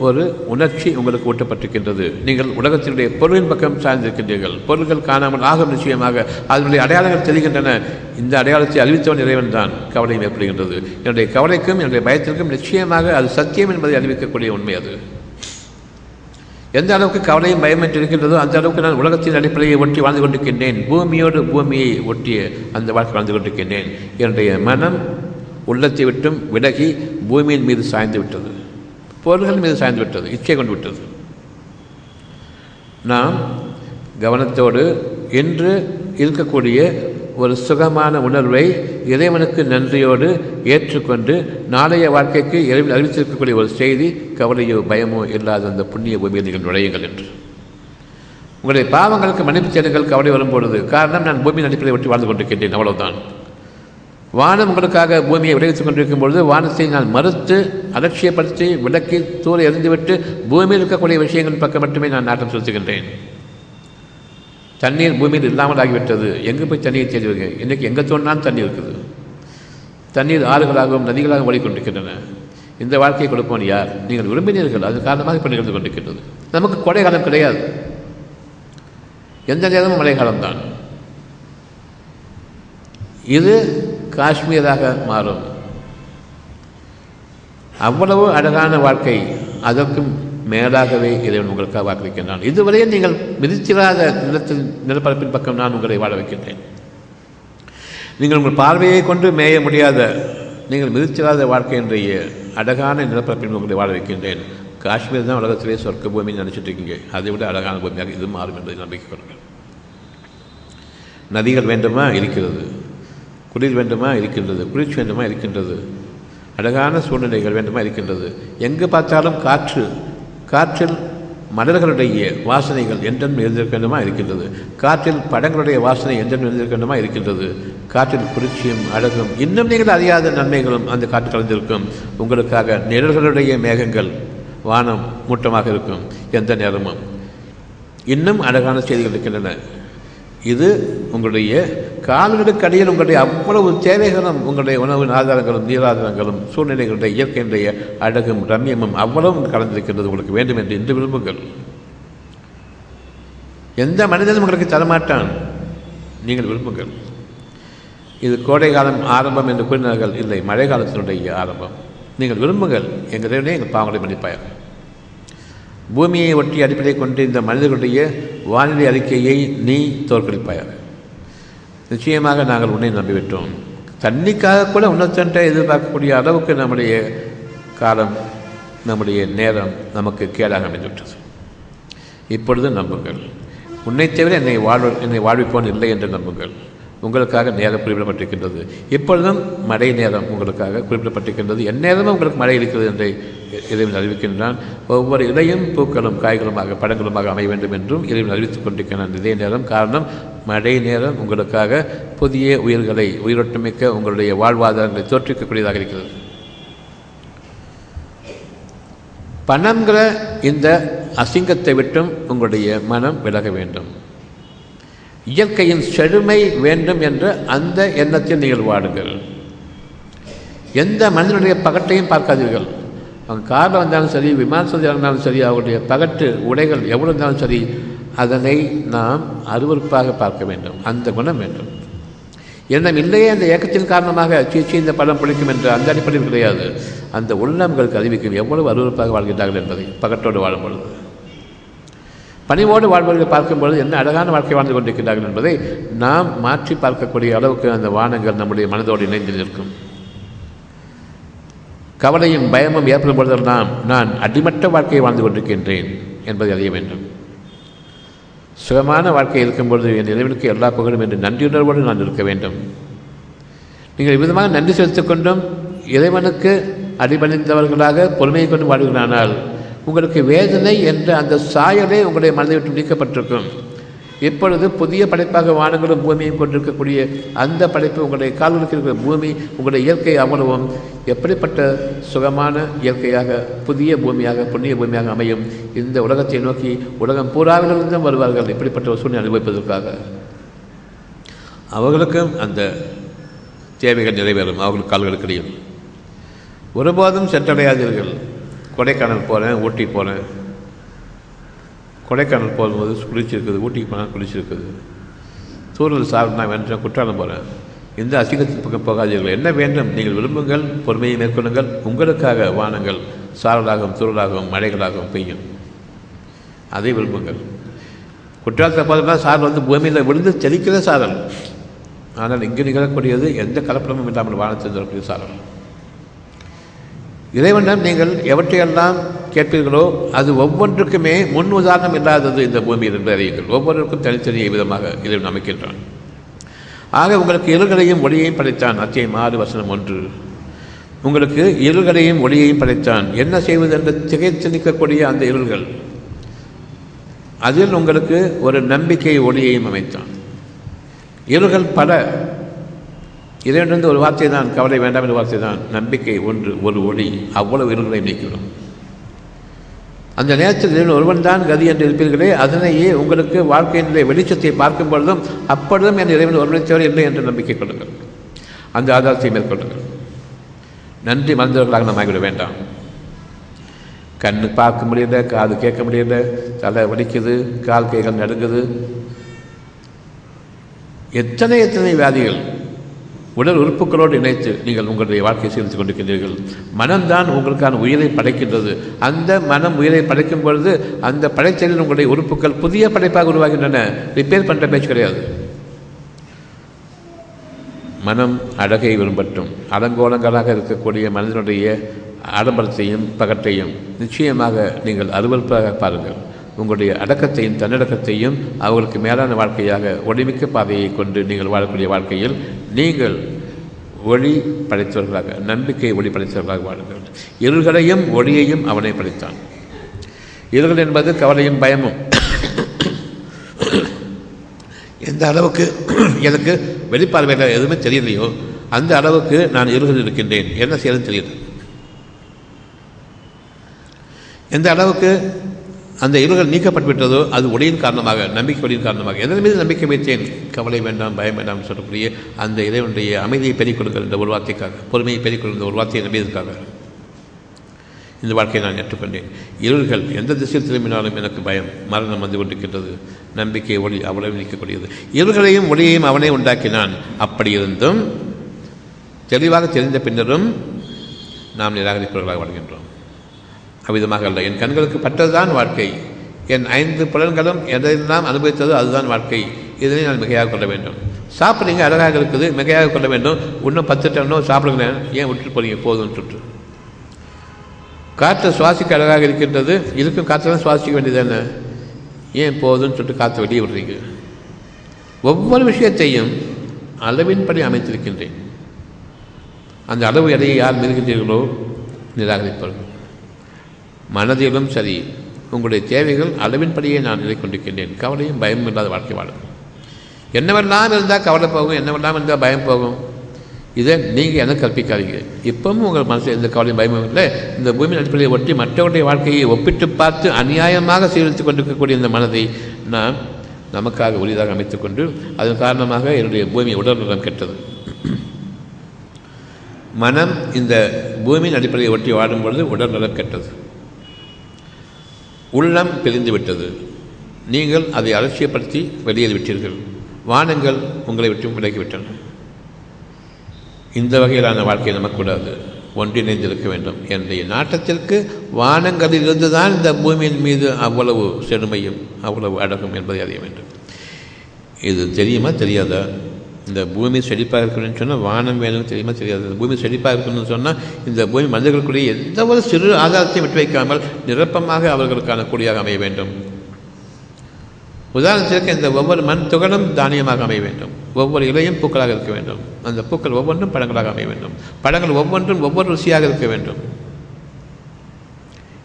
[SPEAKER 1] ஒரு உணர்ச்சி உங்களுக்கு ஊட்டப்பட்டிருக்கின்றது. நீங்கள் உலகத்தினுடைய பொருளின் பக்கம் சார்ந்திருக்கின்றீர்கள் பொருள்கள் காணாமல் ஆகும் நிச்சயமாக. அதனுடைய அடையாளங்கள் தெரிகின்றன. இந்த அடையாளத்தை அறிவித்தவன் இறைவன் தான் கவலையும் ஏற்படுகின்றது. என்னுடைய கவலைக்கும் என்னுடைய பயத்திற்கும் நிச்சயமாக அது சத்தியம் என்பதை அறிவிக்கக்கூடிய உண்மை அது. எந்த அளவுக்கு கவலையும் பயம் என்று இருக்கின்றதோ அந்த அளவுக்கு நான் உலகத்தின் அடிப்படையை ஒட்டி வாழ்ந்து கொண்டிருக்கின்றேன். பூமியோடு பூமியை ஒட்டிய அந்த வாழ்க்கை வாழ்ந்து கொண்டிருக்கின்றேன். என்னுடைய மனம் உள்ளத்தை விட்டும் விலகி பூமியின் மீது சாய்ந்து விட்டது. பொருள்கள் மீது சாய்ந்து விட்டது இச்சை கொண்டு விட்டது. நாம் கவனத்தோடு இன்று இருக்கக்கூடிய ஒரு சுகமான உணர்வை இறைவனுக்கு நன்றியோடு ஏற்றுக்கொண்டு நாளைய வாழ்க்கைக்கு இறைவன் அறிவித்திருக்கக்கூடிய ஒரு செய்தி கவலையோ பயமோ இல்லாத அந்த புண்ணிய பூமியில் நீங்கள் நுழையுங்கள் என்று. உங்களுடைய பாவங்களுக்கு மன்னிப்பு தேடுங்கள் கவலை வரும்பொழுது காரணம் நான் பூமியின் அடிப்படையை ஒட்டி வாழ்ந்து கொண்டிருக்கின்றேன் அவ்வளவுதான். வானம் உங்களுக்காக பூமியை விளைவித்துக் கொண்டிருக்கும் பொழுது வானத்தை நான் மறுத்து அலட்சியப்படுத்தி விளக்கி தூர எறிந்துவிட்டு பூமியில் இருக்கக்கூடிய விஷயங்கள் பக்கம் மட்டுமே நான் நாட்டம் செலுத்துகின்றேன். தண்ணீர் பூமியில் இல்லாமல் ஆகிவிட்டது. எங்கே போய் தண்ணீர் தேடுவீங்க? இன்றைக்கி எங்கே தோன்றாலும் தண்ணீர் இருக்குது. தண்ணீர் ஆறுகளாகவும் நதிகளாகவும் ஓடிக்கொண்டிருக்கின்றன. இந்த வாழ்க்கையை கொடுப்போம் யார்? நீங்கள் விரும்பினீர்கள். அது காரணமாக இப்போ நிகழ்ந்து கொண்டிருக்கின்றது. நமக்கு கோடை காலம் கிடையாது. எந்த நேரமும் மழைக்காலம்தான். இது காஷ்மீராக மாறும். அவ்வளவு அழகான வாழ்க்கை அதற்கும் மேலாகவே இறைவன் உங்களுக்காக வாக்களிக்கின்றான் இதுவரையே நீங்கள் மிதிச்சிராத நிலத்தில் நிலப்பரப்பின் பக்கம் நான் உங்களை வாழ வைக்கின்றேன். நீங்கள் உங்கள் பார்வையை கொண்டு மேய முடியாத நீங்கள் மிதிச்சிராத வாழ்க்கையினுடைய அழகான நிலப்பரப்பின் உங்களை வாழ வைக்கின்றேன். காஷ்மீர் தான் உலகத்திலே சொர்க்க பூமின்னு நினச்சிட்டு இருக்கீங்க. அதை விட அழகான பூமியாக இது மாறும் என்பதை நம்பிக்கை கொள்ளுங்கள். நதிகள் வேண்டுமா? இருக்கிறது. குளிர் வேண்டுமா இருக்கின்றது? குளிர்ச்சி வேண்டுமா இருக்கின்றது? அழகான சூழ்நிலைகள் வேண்டுமா இருக்கின்றது? எங்கு பார்த்தாலும் காற்று காற்றில் மலர்களுடைய வாசனைகள் என்றென்றும் இருந்திருக்க வேண்டுமா இருக்கின்றது? காற்றில் படங்களுடைய வாசனை என்றென்றும் இருந்திருக்க வேண்டுமா இருக்கின்றது? காற்றில் குளிர்ச்சியும் அழகும் இன்னும் நீங்கள் அறியாத நன்மைகளும் அந்த காற்று கலந்திருக்கும். உங்களுக்காக நிழல்களுடைய மேகங்கள் வானம் மூட்டமாக இருக்கும். எந்த நேரமும். இன்னும் அழகான செய்திகள் இருக்கின்றன. இது உங்களுடைய கால்களுக்கு அடியில் உங்களுடைய அவ்வளவு தேவைகளும் உங்களுடைய உணவின் ஆதாரங்களும் நீராதாரங்களும் சூழ்நிலைகளுடைய இயற்கையினுடைய அழகும் ரம்யமும் அவ்வளவும் கலந்திருக்கின்றது உங்களுக்கு வேண்டும் என்று இன்று விரும்புங்கள். எந்த மனிதனும் உங்களுக்கு தரமாட்டான். நீங்கள் விரும்புங்கள். இது கோடை காலம் ஆரம்பம் என்று கூறினார்கள். இல்லை மழை காலத்தினுடைய ஆரம்பம். நீங்கள் விரும்புங்கள். எங்கள் தேவனே எங்கள் பாவங்களை மன்னிப்பாயாக. பூமியை ஒட்டி அடிப்படை கொண்டு இந்த மனிதர்களுடைய வானிலை அறிக்கையை நீ தோற்கடிப்பாயாக. நிச்சயமாக நாங்கள் உன்னை நம்பிவிட்டோம். தண்ணிக்காக கூட உன்னத்தன்ட்ட எதிர்பார்க்கக்கூடிய அளவுக்கு நம்முடைய காலம் நம்முடைய நேரம் நமக்கு கேடாக அமைந்துவிட்டது. இப்பொழுது நம்புங்கள். உன்னை தவிர என்னை வாழ்வு என்னை வாழ்விப்போன் இல்லை என்று நம்புங்கள். உங்களுக்காக நேரம் குறிப்பிடப்பட்டிருக்கின்றது. இப்பொழுதும் மழை நேரம் உங்களுக்காக குறிப்பிடப்பட்டிருக்கின்றது. எந்நேரமும் உங்களுக்கு மழை இருக்கிறது என்று இறைவன் அறிவிக்கின்றான். ஒவ்வொரு இலையும் பூக்களும் காய்களுமாக படங்களுமாக அமைய வேண்டும் என்றும் இறைவன் அறிவித்துக் கொண்டிருக்கின்றான் இதே நேரம் காரணம் மழை நேரம் உங்களுக்காக புதிய உயிர்களை உயிரோட்டமிக்க உங்களுடைய வாழ்வாதாரங்களை தோற்றுவிக்கக்கூடியதாக இருக்கிறது. பணங்கிற இந்த அசிங்கத்தை விட்டும் உங்களுடைய மனம் விலக வேண்டும். இயற்கையின் செழுமை வேண்டும் என்ற அந்த எண்ணத்தில் நீங்கள் வாடுங்கள். எந்த மனிதனுடைய பகட்டையும் பார்க்காதீர்கள். அவங்க காரில் வந்தாலும் சரி விமானத்தில் இருந்தாலும் சரி அவருடைய பகட்டு உடைகள் எவ்வளவு இருந்தாலும் சரி அதனை நாம் அருவறுப்பாக பார்க்க வேண்டும். அந்த குணம் வேண்டும். எண்ணம் இல்லையே அந்த இயக்கத்தின் காரணமாக சீச்சி இந்த படம் பிடிக்கும் என்ற அந்த அடிப்படையில் கிடையாது. அந்த உள்ளங்களுக்கு அறிவிக்கும் எவ்வளவு அருவறுப்பாக வாழ்கின்றார்கள் என்பதை பகட்டோடு வாழும் பொழுது. பணிவோடு வாழ்வர்களை பார்க்கும்பொழுது என்ன அழகான வாழ்க்கை வாழ்ந்து கொண்டிருக்கிறார்கள் என்பதை நாம் மாற்றி பார்க்கக்கூடிய அளவுக்கு அந்த வானங்கள் நம்முடைய மனதோடு இணைந்து நிற்கும். கவலையும் பயமும் ஏற்படும் பொழுதெல்லாம் நான் அடிமட்ட வாழ்க்கையை வாழ்ந்து கொண்டிருக்கின்றேன் என்பதை அறிய வேண்டும். சுகமான வாழ்க்கை இருக்கும்பொழுது என் இறைவனுக்கு எல்லா புகழும் என்று நன்றியுணர்வோடு நான் இருக்க வேண்டும். நீங்கள் விதமாக நன்றி செலுத்திக் கொண்டும் இறைவனுக்கு அடிபணிந்தவர்களாக பொறுமையை கொண்டு வாழ்கிறானால் உங்களுக்கு வேதனை என்ற அந்த சாயலே உங்களுடைய மனதை விட்டு நீக்கப்பட்டிருக்கும். இப்பொழுது புதிய படைப்பாக வானங்களும் பூமியும் கொண்டிருக்கக்கூடிய அந்த படைப்பு உங்களுடைய கால்களுக்கு இருக்கிற பூமி உங்களுடைய இயற்கை அவ்வளவும் எப்படிப்பட்ட சுகமான இயற்கையாக புதிய பூமியாக புண்ணிய பூமியாக அமையும்? இந்த உலகத்தை நோக்கி உலகம் பூராவிலிருந்தும் வருவார்கள். இப்படிப்பட்ட ஒரு சூழ்நிலை அனுபவிப்பதற்காக. அவர்களுக்கும் அந்த தேவைகள் நிறைவேறும். அவர்கள் கால்களுக்கு ஒருபோதும் சென்றடையாதீர்கள். கொடைக்கானல் போகிறேன் ஊட்டி போகிறேன் கொடைக்கானல் போகும்போது குளிச்சிருக்குது ஊட்டிக்கு போனால் குளிச்சிருக்குது. சூழல் சார் நான் வென்றேன் குற்றாலம் போகிறேன் எந்த அசிங்கத்தின் பக்கம் போகாதீர்கள். என்ன வேண்டும்? நீங்கள் விரும்புங்கள் பொறுமையை மேற்கொள்ளுங்கள். உங்களுக்காக வானங்கள் சாரலாகவும் சூழலாகவும் மழைகளாகவும் பெய்யும். அதை விரும்புங்கள். குற்றாலத்தை பார்த்தோம்னா சாரல் வந்து பூமியில் விழுந்து செழிக்கிற சாரல். ஆனால் இங்கு நிகழக்கூடியது எந்த கலப்படமும் இல்லாமல் வானத்தில் இருக்கக்கூடிய சாரல். இறைவனிடம் நீங்கள் எவற்றையெல்லாம் கேட்பீர்களோ அது ஒவ்வொன்றுக்குமே முன் உதாரணம் இல்லாதது இந்த பூமியில் என்று அறியுங்கள். ஒவ்வொருவருக்கும் தனித்தனி விதமாக இறைவன் அமைக்கின்றான். ஆக உங்களுக்கு இருள்களையும் ஒளியையும் படைத்தான். அத்தியம் ஆறு வசனம் ஒன்று. உங்களுக்கு இருள்களையும் ஒளியையும் படைத்தான். என்ன செய்வது என்று திகைத்து நிற்கக்கூடிய அந்த இருள்கள். அதில் உங்களுக்கு ஒரு நம்பிக்கை ஒளியையும் அமைத்தான். இருள்கள் பல இறைவனிருந்து ஒரு வார்த்தை தான் கவலை வேண்டாம் என்ற வார்த்தை தான் நம்பிக்கை ஒன்று ஒரு ஒளி அவ்வளவு இருள்களை நீக்கிவிடும். அந்த நேரத்தில் ஒருவன் தான் கதி என்று இருப்பீர்களே அதனையே உங்களுக்கு வாழ்க்கையினுடைய வெளிச்சத்தை பார்க்கும் பொழுதும் அப்பொழுதும் என் இறைவன் ஒருவனை தேவை இல்லை என்று நம்பிக்கை கொள்ளுங்கள். அந்த ஆதாரத்தை மேற்கொள்ளுங்கள். நன்றி மறந்தவர்களாக நாம் ஆகிவிட வேண்டாம். கண்ணு பார்க்க முடியல காது கேட்க முடியல தலை வலிக்குது கால் கைகள் நடுங்குது. எத்தனை எத்தனை வியாதிகள் உடல் உறுப்புகளோடு இணைத்து நீங்கள் உங்களுடைய வாழ்க்கையை சீர்த்து கொண்டிருக்கின்றீர்கள். மனம்தான் உங்களுக்கான உயிரை படைக்கின்றது. அந்த மனம் உயிரை படைக்கும் பொழுது அந்த படைத்தலில் உங்களுடைய உறுப்புகள் புதிய படைப்பாக உருவாகின்றன. ரிப்பேர் பண்ணுற பேச்சு கிடையாது. மனம் அழகை விரும்பட்டும். அலங்கோலங்களாக இருக்கக்கூடிய மனதினுடைய ஆடம்பரத்தையும் பகட்டையும் நிச்சயமாக நீங்கள் அருவறுப்பாக பாருங்கள். உங்களுடைய அடக்கத்தையும் தன்னடக்கத்தையும் அவர்களுக்கு மேலான வாழ்க்கையாக ஒளிமிக்க பாதையை கொண்டு நீங்கள் வாழக்கூடிய வாழ்க்கையில் நீங்கள் ஒளி படைத்தவர்களாக நம்பிக்கை ஒளி படைத்தவர்களாக வாழுங்கள். இருள்களையும் ஒளியையும் அவனை படைத்தான். இருள் என்பது கவலையும் பயமும். எந்த அளவுக்கு எனக்கு வெளிப்பார்வையில் எதுவுமே தெரியலையோ அந்த அளவுக்கு நான் இருகில் இருக்கின்றேன். என்ன செய்யறது தெரியல. எந்த அளவுக்கு அந்த இருள்கள் நீக்கப்பட்டு விட்டதோ அது ஒளியின் காரணமாக நம்பிக்கை ஒளியின் காரணமாக. எதன் மீது நம்பிக்கை வைத்தேன்? கவலை வேண்டாம் பயம் வேண்டாம் சொல்லக்கூடிய அந்த இறைவனுடைய அமைதியை பெருக் கொடுங்கள் இந்த ஒரு வார்த்தைக்காக பொறுமையை பெருக் கொடுக்கிற ஒரு வார்த்தையை நம்பியதற்காக இந்த வாழ்க்கையை நான் ஏற்றுக்கொண்டேன். இருள்கள் எந்த திசையில் திரும்பினாலும் எனக்கு பயம் மரணம் வந்து கொண்டிருக்கின்றது. நம்பிக்கை ஒளி அவ்வளவு நிற்கக்கூடியது இருள்களையும் ஒளியையும் அவனே உண்டாக்கினான். அப்படி இருந்தும் தெளிவாக தெரிந்த பின்னரும் நாம் நிராகரிப்பவர்களாக வாழ்கின்றோம். அவ்விதமாக அல்ல என் கண்களுக்கு பட்டதுதான் வாழ்க்கை. என் ஐந்து புலன்களும் எதையெல்லாம் அனுபவித்ததோ அதுதான் வாழ்க்கை. இதனை நான் மிகையாக கொள்ள வேண்டும். சாப்பிட்றீங்க அழகாக இருக்குது மிகையாக கொள்ள வேண்டும். இன்னும் பத்து டன்னோ சாப்பிடுங்க ஏன் விட்டுட்டு போகிறீங்க போதும்னு சொல்லிட்டு காற்று சுவாசிக்க அழகாக இருக்கின்றது. இருக்கும் காற்றெல்லாம் சுவாசிக்க வேண்டியது என்ன ஏன் போதும்னு சொல்லிட்டு காற்று வெளியே விடுறீங்க? ஒவ்வொரு விஷயத்தையும் அளவின்படி அமைத்திருக்கின்றேன். அந்த அளவு எடையை யார் மீறுகின்றீர்களோ நிராகரிப்பார்கள். மனதிலும் சரி. உங்களுடைய தேவைகள் அளவின்படியே நான் நிலை கொண்டிருக்கின்றேன். கவலையும் பயமும் இல்லாத வாழ்க்கை வாழும். என்னவெல்லாம் இருந்தால் கவலை போகும் என்னவெல்லாம் இருந்தால் பயம் போகும்? இதை நீங்கள் என்ன கற்பிக்காதீங்க. இப்பவும் உங்கள் மனசில் எந்த கவலையும் பயமும் இல்லை. இந்த பூமியின் அடிப்படையை ஒட்டி மற்றவருடைய வாழ்க்கையை ஒப்பிட்டு பார்த்து அநியாயமாக சீரழித்து கொண்டிருக்கக்கூடிய இந்த மனதை நான் நமக்காக உரியதாக அமைத்துக்கொண்டு அதன் காரணமாக என்னுடைய பூமி உடல்நலம் கெட்டது. மனம் இந்த பூமியின் அடிப்படையை ஒட்டி வாடும் பொழுது உடல்நலம் கெட்டது. உள்ளம் பிரிந்துவிட்டது. நீங்கள் அதை அலட்சியப்படுத்தி வெளியேறி விட்டீர்கள். வானங்கள் உங்களை விட்டு விலகிவிட்டன. இந்த வகையிலான வாழ்க்கை நமக்கூடாது. ஒன்றிணைந்திருக்க வேண்டும். என்னுடைய நாட்டத்திற்கு வானங்களிலிருந்து தான் இந்த பூமியின் மீது அவ்வளவு செழுமையும் அவ்வளவு அழகும் என்பதை அறிய வேண்டும். இது தெரியுமா தெரியாதா? இந்த பூமி செழிப்பாக இருக்கணும்னு சொன்னால் வானம் வேணும்னு தெரியுமா தெரியாது. இந்த பூமி செழிப்பாக இருக்கணும்னு சொன்னால் இந்த பூமி மனிதர்களுக்குரிய எந்த ஒரு சிறு ஆதாரத்தையும் விட்டு வைக்காமல் நிரப்பமாக அவர்களுக்கான கூடியாக அமைய வேண்டும். உதாரணத்திற்கு இந்த ஒவ்வொரு மண் துகளும் தானியமாக அமைய வேண்டும். ஒவ்வொரு இலையும் பூக்களாக இருக்க வேண்டும். அந்த பூக்கள் ஒவ்வொன்றும் பழங்களாக அமைய வேண்டும். பழங்கள் ஒவ்வொன்றும் ஒவ்வொரு ருசியாக இருக்க வேண்டும்.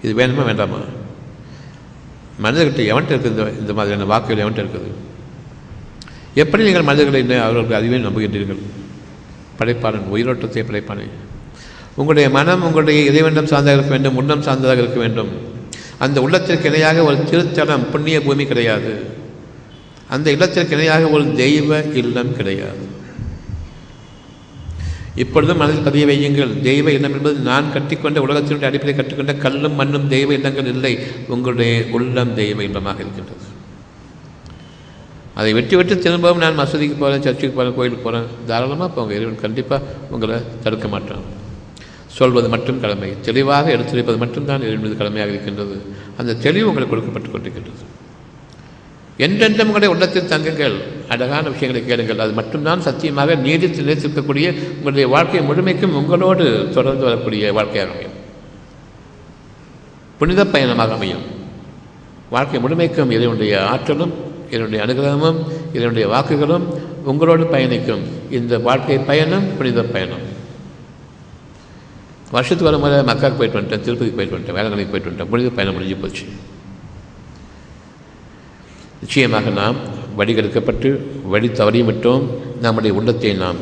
[SPEAKER 1] இது வேணுமா வேண்டாமா? மனிதர்கிட்ட எவன்ட்டு இருக்குது இந்த இந்த மாதிரியான வாக்குகள் எவன்ட்டு இருக்குது? எப்படி நீங்கள் மனிதர்களை இன்னும் அவர்களுக்கு அறிவை நம்புகின்றீர்கள்? படைப்பாளன் உயிரோட்டத்தை படைப்பானே. உங்களுடைய மனம் உங்களுடைய இறைவண்டம் சார்ந்ததாக இருக்க வேண்டும் உள்ளம் சார்ந்ததாக இருக்க வேண்டும். அந்த உள்ளத்திற்கு இணையாக ஒரு திருத்தலம் புண்ணிய பூமி கிடையாது. அந்த இல்லத்திற்கு இணையாக ஒரு தெய்வ இல்லம் கிடையாது. இப்பொழுதும் மனதில் பதிய வையுங்கள். தெய்வ இல்லம் என்பது நான் கட்டிக்கொண்ட உலகத்தினுடைய அடிப்படையில் கற்றுக்கொண்ட கல்லும் மண்ணும் தெய்வ இல்லங்கள் இல்லை. உங்களுடைய உள்ளம் தெய்வ இல்லமாக இருக்கின்றது. அதை விட்டு விட்டு திரும்பவும் நான் மசூதிக்கு போகிறேன் சர்ச்சுக்கு போகிறேன் கோயிலுக்கு போகிறேன் தாராளமாக போங்க இறைவன் கண்டிப்பாக உங்களை தடுக்க மாட்டான். சொல்வது மட்டும் கடமை. தெளிவாக எடுத்துரைப்பது மட்டும்தான் இறைவனது கடமையாக இருக்கின்றது. அந்த தெளிவு உங்களுக்கு கொடுக்கப்பட்டு கொண்டிருக்கின்றது. என்றென்றும் உங்களுடைய உள்ளத்தில் தங்குங்கள். அழகான விஷயங்களை கேளுங்கள். அது மட்டும்தான் சத்தியமாக நீடித்து நிலைத்திருக்கக்கூடிய உங்களுடைய வாழ்க்கை முழுமைக்கும் உங்களோடு தொடர்ந்து வரக்கூடிய வாழ்க்கையாக அமையும். புனித பயணமாக அமையும். வாழ்க்கை முழுமைக்கும் இதனுடைய ஆற்றலும் என்னுடைய அனுகிரகமும் இதனுடைய வாக்குகளும் உங்களோடு பயணிக்கும். இந்த வாழ்க்கை பயணம் புனித பயணம். வருஷத்துக்கு ஒரு முறை மக்காவுக்கு போயிட்டு வந்துட்டேன் திருப்பதிக்கு போயிட்டு வந்துட்டேன் வேளாங்கண்ணிக்கு போயிட்டு வந்துட்டேன். புனித பயணம் முடிஞ்சு போச்சு. நிச்சயமாக நாம் வடிகெடுக்கப்பட்டு வழி தவறிவிட்டோம். நம்முடைய உள்ளத்தை நாம்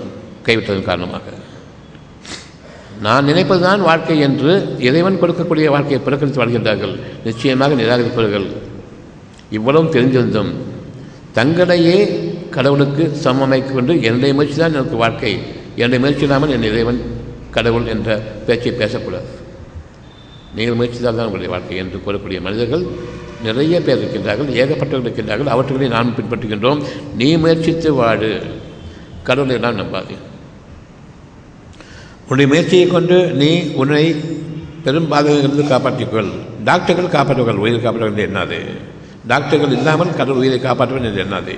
[SPEAKER 1] கைவிட்டதன் காரணமாக. நான் நினைப்பதுதான் வாழ்க்கை என்று இறைவன் கொடுக்கக்கூடிய வாழ்க்கையை புறக்கணித்து வாழ்கின்றார்கள். நிச்சயமாக நிராகரிப்பவர்கள் இவ்வளவும் தெரிந்திருந்தும் தங்களையே கடவுளுக்கு சமமைக்கு கொண்டு என்னுடைய முயற்சி தான் எனக்கு வாழ்க்கை. என்னுடைய முயற்சி இல்லாமல் என் இறைவன் கடவுள் என்ற பேச்சை பேசக்கூடாது. நீங்கள் முயற்சித்தால் தான் உங்களுடைய வாழ்க்கை என்று கூறக்கூடிய மனிதர்கள் நிறைய பேர் இருக்கின்றார்கள் ஏகப்பட்டவர்கள் இருக்கின்றார்கள். அவற்றுகளை நாம் பின்பற்றுகின்றோம். நீ முயற்சித்து வாடு கடவுளை எல்லாம் நம்பாது. உன்னுடைய முயற்சியை கொண்டு நீ உன்னை பெரும் பாதகங்களிலிருந்து காப்பாற்றிக்கொள். டாக்டர்கள் காப்பாற்றுவார்கள் உயிரை காப்பாற்றுவது என்னது? டாக்டர்கள் இல்லாமல் கடவுள் உயிரை காப்பாற்றுவது என்று என்னது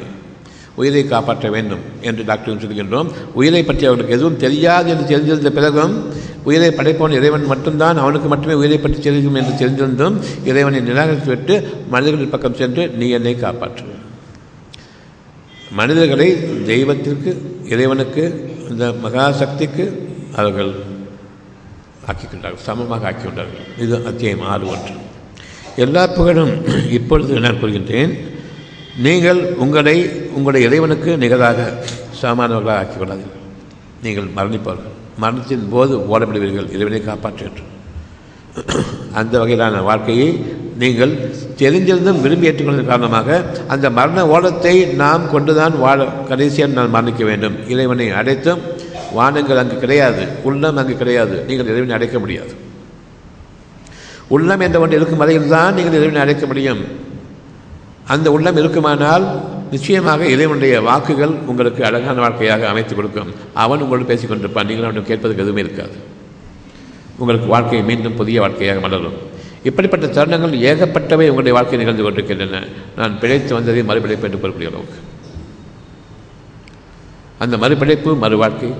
[SPEAKER 1] உயிரை காப்பாற்ற வேண்டும் என்று டாக்டர் சொல்கின்றோம். உயிரை பற்றி அவர்களுக்கு எதுவும் தெரியாது என்று தெரிந்திருந்த பிறகும் உயிரை படைப்பவன் இறைவன் மட்டும்தான் அவனுக்கு மட்டுமே உயிரை பற்றி தெரியும் என்று தெரிந்திருந்தும் இறைவனை நிராகரித்துவிட்டு மனிதர்கள் பக்கம் சென்று நீ என்னை காப்பாற்று. மனிதர்களை தெய்வத்திற்கு இறைவனுக்கு இந்த மகாசக்திக்கு அவர்கள் ஆக்கிக்கொண்டார்கள் சமமாக ஆக்கிக்கொண்டார்கள் இது அத்தியாயம் ஆறு ஒன்று. எல்லா புகழும் இப்பொழுது நான் கூறுகின்றேன் நீங்கள் உங்களை உங்களுடைய இறைவனுக்கு நிகராக சாமானவர்களாக ஆக்கிக் கொள்ளாதீர்கள் நீங்கள் மரணிப்பார்கள். மரணத்தின் போது ஓடப்படுவீர்கள். இறைவனை காப்பாற்றுகின்ற அந்த வகையிலான வாழ்க்கையை நீங்கள் தெரிஞ்சிருந்தும் விரும்பி ஏற்றுக்கொள்வதன் காரணமாக அந்த மரண ஓடத்தை நாம் கொண்டுதான் வாழ கடைசியாக நான் மரணிக்க வேண்டும். இறைவனை அடைத்தும் வானங்கள் அங்கு கிடையாது. உள்ளம் அங்கு கிடையாது. நீங்கள் இறைவனை அடைக்க முடியாது. உள்ளம் என்ற ஒன்று இருக்கும் வரையில் தான் நீங்கள் இறைவனை அழைக்க முடியும். அந்த உள்ளம் இருக்குமானால் நிச்சயமாக இறைவனுடைய வாக்குகள் உங்களுக்கு அழகான வாழ்க்கையாக அமைத்து கொடுக்கும். அவன் உங்களோடு பேசிக் கொண்டிருப்பான். நீங்கள் அவனுக்கு கேட்பதற்கு எதுவுமே இருக்காது. உங்களுக்கு வாழ்க்கை மீண்டும் புதிய வாழ்க்கையாக மலரும். இப்படிப்பட்ட தருணங்கள் ஏகப்பட்டவை உங்களுடைய வாழ்க்கை நிகழ்ந்து கொண்டிருக்கின்றன. நான் பிழைத்து வந்ததை மறுபிழைப்பு என்று கூறக்கூடிய அளவுக்கு. அந்த மறுபிழைப்பு மறு வாழ்க்கை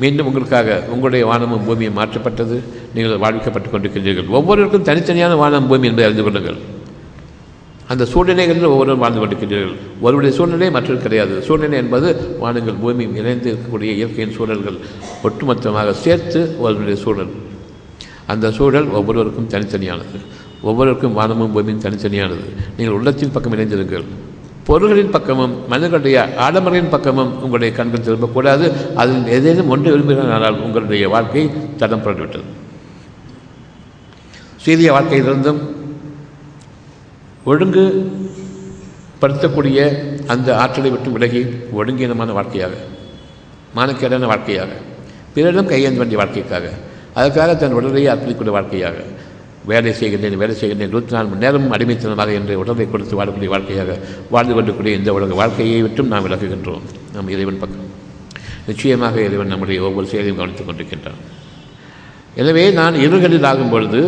[SPEAKER 1] மீண்டும் உங்களுக்காக உங்களுடைய வானமும் பூமியும் மாற்றப்பட்டது. நீங்கள் வாழ்விக்கப்பட்டு கொண்டிருக்கின்றீர்கள் ஒவ்வொருவருக்கும் தனித்தனியான வானம் பூமி என்பதை அறிந்து கொள்ளுங்கள். அந்த சூழ்நிலைகளில் ஒவ்வொருவரும் வாழ்ந்து கொண்டிருக்கின்றீர்கள் ஒருவருடைய சூழ்நிலை மற்றொரு கிடையாது. சூழ்நிலை என்பது வானங்கள் பூமியும் இணைந்து இருக்கக்கூடிய இயற்கையின் சூழல்கள் ஒட்டுமொத்தமாக சேர்த்து ஒருவருடைய சூழல். அந்த சூழல் ஒவ்வொருவருக்கும் தனித்தனியானது. ஒவ்வொருவருக்கும் வானமும் பூமியும் தனித்தனியானது. நீங்கள் உள்ளத்தின் பக்கம் இணைந்திருங்கள். பொருள்களின் பக்கமும் மனிதர்களுடைய ஆடம்பரின் பக்கமும் உங்களுடைய கண்கள் திரும்பக்கூடாது. அதில் ஏதேனும் ஒன்று விரும்புகிறானால் உங்களுடைய வாழ்க்கை தடம் புரண்டுவிட்டது சீரிய வாழ்க்கையிலிருந்தும் ஒழுங்கு படுத்தக்கூடிய அந்த ஆற்றலை விட்டு விலகி ஒழுங்கீனமான வாழ்க்கையாக மானக்கேடான வாழ்க்கையாக பிறரிடம் கையேந்த வேண்டிய வாழ்க்கைக்காக அதற்காக தன் உடலையே அர்ப்பணிக்கூடிய வாழ்க்கையாக வேலை செய்கின்றேன் வேலை செய்கின்றேன். இருபத்தி நாலு மணி நேரமும் அடிமைத்தனமாக என்று உடலை கொடுத்து வாழக்கூடிய வாழ்க்கையாக வாழ்ந்து கொண்டிருக்கூடிய இந்த உலக வாழ்க்கையை விட்டும் நாம் விலகுகின்றோம் நம் இறைவன் பக்கம். நிச்சயமாக இறைவன் நம்முடைய ஒவ்வொரு செயலையும் கவனித்துக் கொண்டிருக்கின்றான். எனவே நான் இருகளில் ஆகும் பொழுது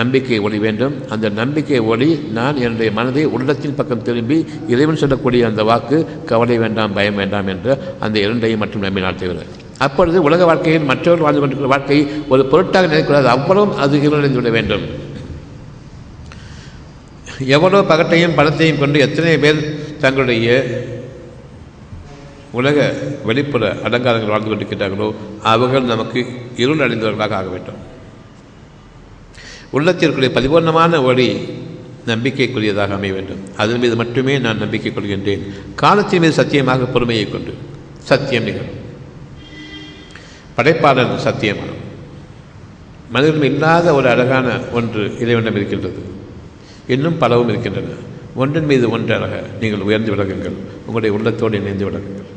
[SPEAKER 1] நம்பிக்கை ஒளி வேண்டும். அந்த நம்பிக்கை ஒளி நான் என்னுடைய மனதை உள்ளத்தின் பக்கம் திரும்பி இறைவன் சொல்லக்கூடிய அந்த வாக்கு கவலை வேண்டாம் பயம் வேண்டாம் என்ற அந்த இரண்டையும் மட்டும் நம்பினால் தவிர. அப்பொழுது உலக வாழ்க்கையில் மற்றவர்கள் வாழ்ந்து கொண்டிருக்கிற வாழ்க்கை ஒரு பொருட்டாக நினைக்கூடாது அவ்வளவும் அது இருளடைந்து விட வேண்டும். எவ்வளோ பகட்டையும் பணத்தையும் கொண்டு எத்தனை பேர் தங்களுடைய உலக வெளிப்புற அலங்காரங்கள் வாழ்ந்து கொண்டிருக்கிறார்களோ அவர்கள் நமக்கு இருள் அடைந்தவர்களாக ஆக வேண்டும். உள்ளத்திற்குரிய பரிபூர்ணமான ஒளி நம்பிக்கைக்குரியதாக அமைய வேண்டும். அதன் மீது மட்டுமே நான் நம்பிக்கை கொள்கின்றேன். காலத்தின் மீது சத்தியமாக பொறுமையை கொண்டு சத்தியம் நிகழும். படைப்பாளன் சத்தியமான மனிதனும் இல்லாத ஒரு அழகான ஒன்று இறைவனம் இருக்கின்றது. இன்னும் பலவும் இருக்கின்றன. ஒன்றின் மீது ஒன்றாக நீங்கள் உயர்ந்து விலகுங்கள் உங்களுடைய உள்ளத்தோடு இணைந்து விலகுங்கள்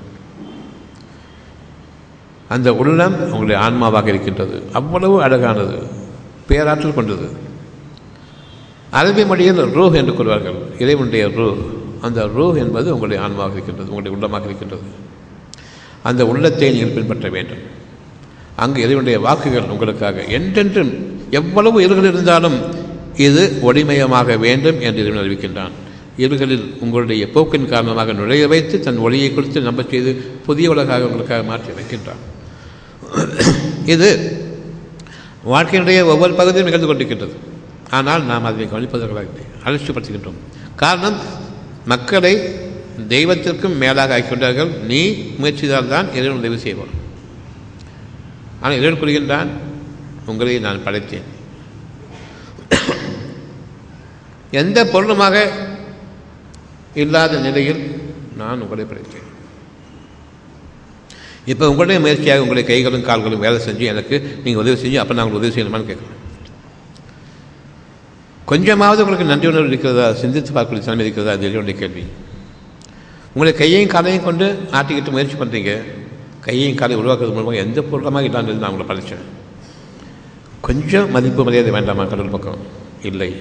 [SPEAKER 1] அந்த உள்ளம் உங்களுடைய ஆன்மாவாக இருக்கின்றது. அவ்வளவு அழகானது. பேராற்றல் கொண்டது. அரபி மொழியில் ரூஹ் என்று கூறுவார்கள். இறைவனுடைய ரூ அந்த ரூஹ் என்பது உங்களுடைய ஆன்மாவாக இருக்கின்றது. உங்களுடைய உள்ளமாக இருக்கின்றது. அந்த உள்ளத்தை நீங்கள் பின்பற்ற வேண்டும். அங்கு இறைவனுடைய வாக்குகள் உங்களுக்காக? என்றென்றும் எவ்வளவு இருகள் இருந்தாலும் இது ஒளிமயமாக வேண்டும் என்று இறைவன் அறிவிக்கின்றான். இருகளில் உங்களுடைய போக்கின் காரணமாக நுழைய வைத்து தன் ஒளியை கொடுத்து நம்ப செய்து புதிய உலகாக உங்களுக்காக மாற்றி வைக்கின்றான். இது வாழ்க்கையினுடைய ஒவ்வொரு பகுதியும் நிகழ்ந்து கொண்டிருக்கின்றது. ஆனால் நாம் அதை கவனிப்பதற்காக அலட்சிப்படுத்துகின்றோம் காரணம் மக்களை தெய்வத்திற்கும் மேலாக ஆக்கிக்கொண்டார்கள் நீ முயற்சிதால் தான் இறைவன் உதவி செய்வான். ஆனால் இறைவன் கூறுகின்றான் உங்களை நான் படைத்தேன். எந்த பொருளுமாக இல்லாத நிலையில் நான் உங்களை படைத்தேன். இப்போ உங்களுடைய முயற்சியாக உங்களுடைய கைகளும் கால்களும் வேலை செஞ்சு எனக்கு நீங்கள் உதவி செஞ்சு அப்போ நான் உதவி செய்யணுமான்னு கேட்குறேன். கொஞ்சமாவது உங்களுக்கு நன்றி உணர்வு இருக்கிறதா? சிந்தித்து பார்க்கக்கூடிய தலைமை இருக்கிறதா? அது என்னுடைய கேள்வி. உங்களுடைய கையையும் காலையும் கொண்டு ஆட்டிக்கிட்டு முயற்சி பண்ணுறீங்க கையையும் காலை உருவாக்குறது மூலமாக எந்த பொருளமாக இல்லாமல் நான் உங்களை படித்தேன் கொஞ்சம் மதிப்பு மரியாதை வேண்டாமா கடவுள் பக்கம்? இல்லை.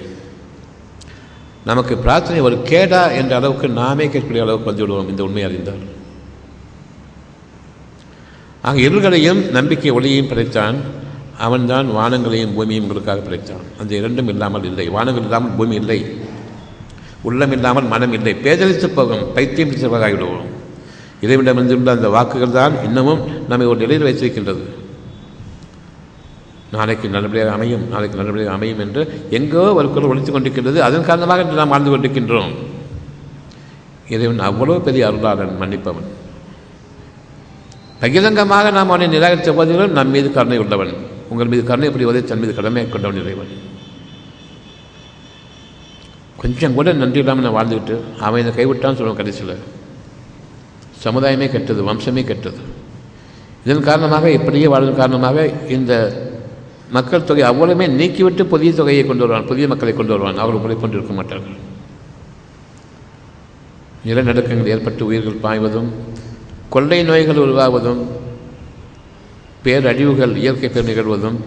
[SPEAKER 1] நமக்கு பிரார்த்தனை ஒரு கேடா என்ற அளவுக்கு நாமே கேட்கக்கூடிய அளவுக்கு வந்து விடுவோம் இந்த உண்மை அறிந்தால். அங்கு இருள்களையும் நம்பிக்கை ஒளியையும் படைத்தான் அவன்தான் வானங்களையும் பூமியும் உங்களுக்காக படைத்தான். அந்த இரண்டும் இல்லாமல் இல்லை. வானங்கள் இல்லாமல் பூமி இல்லை. உள்ளம் இல்லாமல் மனம் இல்லை. பேதலித்து போகும் பைத்தியம் பிடிச்சவராகிவிடுவோம் இறைவிடமிருந்துள்ள அந்த வாக்குகள் தான் இன்னமும் நம்மை ஒரு நிலையில் வைத்திருக்கின்றது. நாளைக்கு நல்லபடியாக அமையும் நாளைக்கு நல்லபடியாக அமையும் என்று எங்கோ ஒரு குரல் ஒழித்துக் கொண்டிருக்கின்றது. அதன் காரணமாக இன்று நாம் வாழ்ந்து கொண்டிருக்கின்றோம். இறைவன் அவ்வளோ பெரிய அருளாளன் மன்னிப்பவன். பகிரங்கமாக நாம் அவனை நிராகரித்த போதிலும் நம் மீது கருணை உள்ளவன். உங்கள் மீது கருணை புரிவதை தன் மீது கடமை கொண்டவன் இறைவன். கொஞ்சம் கூட நன்றி இல்லாமல் நான் வாழ்ந்துக்கிட்டு அவன் இதை கைவிட்டான்னு சொல்லுவான் கடைசியில். சமுதாயமே கெட்டது வம்சமே கெட்டது. இதன் காரணமாக இப்படியே வாழ்வதன் காரணமாக இந்த மக்கள் தொகை அவ்வளவுமே நீக்கிவிட்டு புதிய தொகையை கொண்டு வருவான் புதிய மக்களை கொண்டு வருவான் அவர்கள் உங்களை கொண்டு இருக்க மாட்டார்கள். நிலநடுக்கங்கள் ஏற்பட்டு உயிர்கள் பாய்வதும் கொள்ளை நோய்கள் உருவாவதும் பேரழிவுகள் இயற்கை பேர் நிகழ்வதும்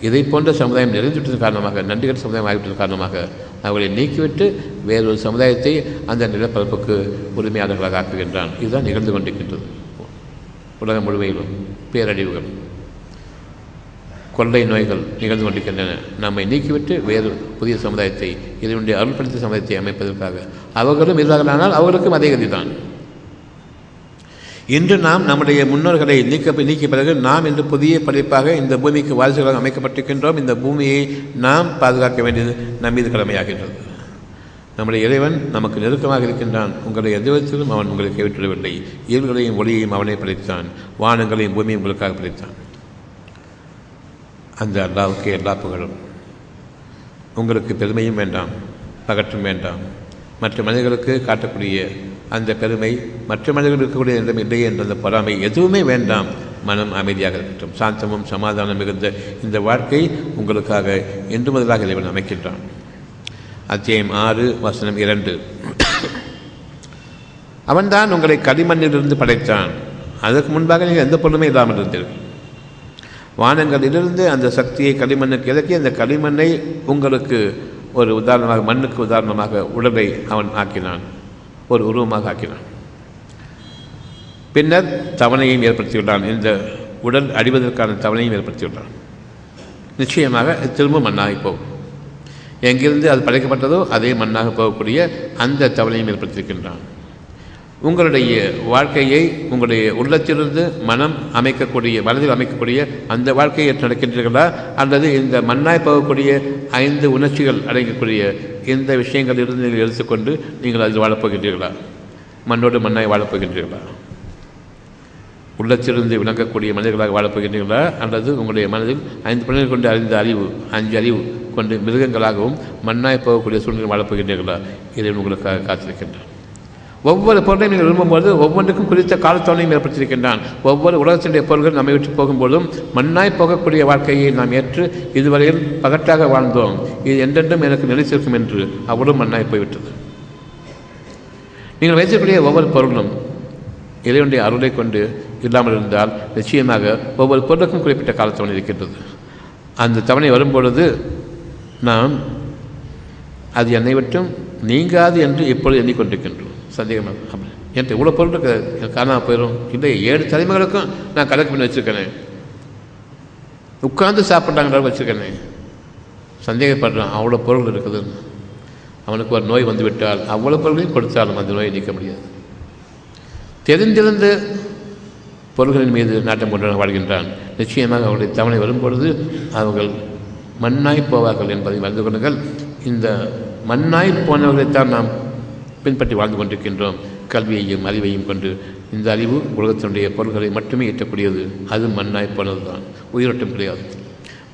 [SPEAKER 1] இதை போன்ற சமுதாயம் நிறைந்துவிட்டதன் காரணமாக நன்றிகள் சமுதாயம் ஆகிவிட்டதன் காரணமாக அவர்களை நீக்கிவிட்டு வேறொரு சமுதாயத்தை அந்த நிலப்பரப்புக்கு உரிமையாளர்களாக ஆக்குகின்றான். இதுதான் நிகழ்ந்து கொண்டிருக்கின்றது. உலகம் முழுமையிலும் பேரழிவுகள் கொள்ளை நோய்கள் நிகழ்ந்து கொண்டிருக்கின்றன. நம்மை நீக்கிவிட்டு வேறு புதிய சமுதாயத்தை இதனுடைய அருள்படுத்த சமுதாயத்தை அமைப்பதற்காக. அவர்களும் இருந்தார்களானால் அவர்களுக்கும் அதே கதிதான். இன்று நாம் நம்முடைய முன்னோர்களை நீக்க நீக்கிய பிறகு நாம் இன்று புதிய படைப்பாக இந்த பூமிக்கு வாரிசுகளாக அமைக்கப்பட்டிருக்கின்றோம். இந்த பூமியை நாம் பாதுகாக்க வேண்டியது நம் மீது கடமையாகின்றது. நம்முடைய இறைவன் நமக்கு நெருக்கமாக இருக்கின்றான். உங்களை எதிர்த்திலும் அவன் உங்களை கைவிட்டுவிடவில்லை. இயல்களையும் ஒளியையும் அவனே படைத்தான். வானங்களையும் பூமியும் உங்களுக்காக படைத்தான். அந்த அல்லாவுக்கு எல்லா புகழும். உங்களுக்கு பெருமையும் வேண்டாம் பகற்றும் வேண்டாம். மற்ற மனிதர்களுக்கு காட்டக்கூடிய அந்த பெருமை மற்ற மனிதர்கள் இருக்கக்கூடிய இடம் இல்லை என்ற அந்த பொறாமை எதுவுமே வேண்டாம். மனம் அமைதியாக இருக்கட்டும். சாந்தமும் சமாதானம் மிகுந்த இந்த வாழ்க்கை உங்களுக்காக இன்று முதலாக இறைவன் அமைக்கின்றான். அத்தியாயம் ஆறு வசனம் இரண்டு. அவன்தான் உங்களை களிமண்ணிலிருந்து படைத்தான். அதற்கு முன்பாக நீங்கள் எந்த பொருளுமே இல்லாமல் இருந்தீர்கள். வானங்களிலிருந்து அந்த சக்தியை களிமண்ணுக்கு இறக்கி அந்த களிமண்ணை உங்களுக்கு ஒரு உதாரணமாக மண்ணுக்கு உதாரணமாக உடலை அவன் ஆக்கினான். ஒரு உருவமாக ஆக்கினான். பின்னர் தவணையும் ஏற்படுத்தியுள்ளான் இந்த உடல் அடிவதற்கான தவணையும் ஏற்படுத்தியுள்ளான் நிச்சயமாக திரும்ப மண்ணாகி போகும். எங்கிருந்து அது படைக்கப்பட்டதோ அதே மண்ணாக போகக்கூடிய அந்த தவணையும் ஏற்படுத்தியிருக்கின்றான். உங்களுடைய வாழ்க்கையை உங்களுடைய உள்ளத்திலிருந்து மனம் அமைக்கக்கூடிய மனதில் அமைக்கக்கூடிய அந்த வாழ்க்கையை நடக்கின்றீர்களா? அல்லது இந்த மண்ணாய் போகக்கூடிய ஐந்து உணர்ச்சிகள் அடங்கக்கூடிய இந்த விஷயங்களிலிருந்து நீங்கள் எடுத்துக்கொண்டு நீங்கள் அதில் வாழப்போகின்றீர்களா? மண்ணோடு மண்ணாய் வாழப்போகின்றீர்களா? உள்ளத்திலிருந்து விளங்கக்கூடிய மனிதர்களாக வாழப்போகின்றீர்களா? அல்லது உங்களுடைய மனதில் ஐந்து பிள்ளைகள் கொண்டு அறிந்த அறிவு அஞ்சு அறிவு கொண்டு மிருகங்களாகவும் மண்ணாய் போகக்கூடிய சூழ்நிலை வாழப்போகின்றீர்களா? இதை உங்களுக்காக காத்திருக்கின்றான். ஒவ்வொரு பொருளையும் நீங்கள் விரும்பும்போது ஒவ்வொன்றுக்கும் குறித்த காலத்தோனையும் ஏற்படுத்தியிருக்கின்றான். ஒவ்வொரு உலகத்தினுடைய பொருள்கள் நம்மை விட்டு போகும்போதும் மண்ணாய் போகக்கூடிய வாழ்க்கையை நாம் ஏற்று இதுவரையில் பகட்டாக வாழ்ந்தோம். இது என்றென்றும் எனக்கு நிலைத்திருக்கும் என்று அவ்வளவு மண்ணாய் போய்விட்டது. நீங்கள் வைத்திருக்கக்கூடிய ஒவ்வொரு பொருளும் இறைவனுடைய அருளை கொண்டு இல்லாமல் இருந்தால் நிச்சயமாக ஒவ்வொரு பொருளுக்கும் குறிப்பிட்ட காலத்தவணை இருக்கின்றது. அந்த தவணை வரும்பொழுது நாம் அது என்னை விட்டும் நீங்காது என்று இப்பொழுது எண்ணிக்கொண்டிருக்கின்றோம். சந்தேகமாக என்கிட்ட இவ்வளோ பொருள் இருக்காது எனக்கு காணாமல் போயிடும் இல்லை ஏழு தலைமைகளுக்கும் நான் கலெக்ட் பண்ணி வச்சுருக்கேனே. உட்காந்து சாப்பிட்றாங்கிற வச்சுருக்கேனே. சந்தேகப்படுறான் அவ்வளோ பொருள் இருக்குதுன்னு. அவனுக்கு ஒரு நோய் வந்து விட்டால் அவ்வளோ பொருளையும் கொடுத்தாலும் அந்த நோயை நீக்க முடியாது. தெரிந்திருந்து பொருள்களின் மீது நாட்டம் கொண்டு வாழ்கின்றான். நிச்சயமாக அவருடைய தவணை வரும்பொழுது அவர்கள் மண்ணாய் போவார்கள் என்பதை மறந்து கொள்ளுங்கள். இந்த மண்ணாய் போனவர்களைத்தான் நாம் பின்பற்றி வாழ்ந்து கொண்டிருக்கின்றோம் கல்வியையும் அறிவையும் கொண்டு. இந்த அறிவு உலகத்தினுடைய பொருள்களை மட்டுமே ஈட்டக்கூடியது அது மண்ணாய் போனது தான் உயிரோட்டம் கிடையாது.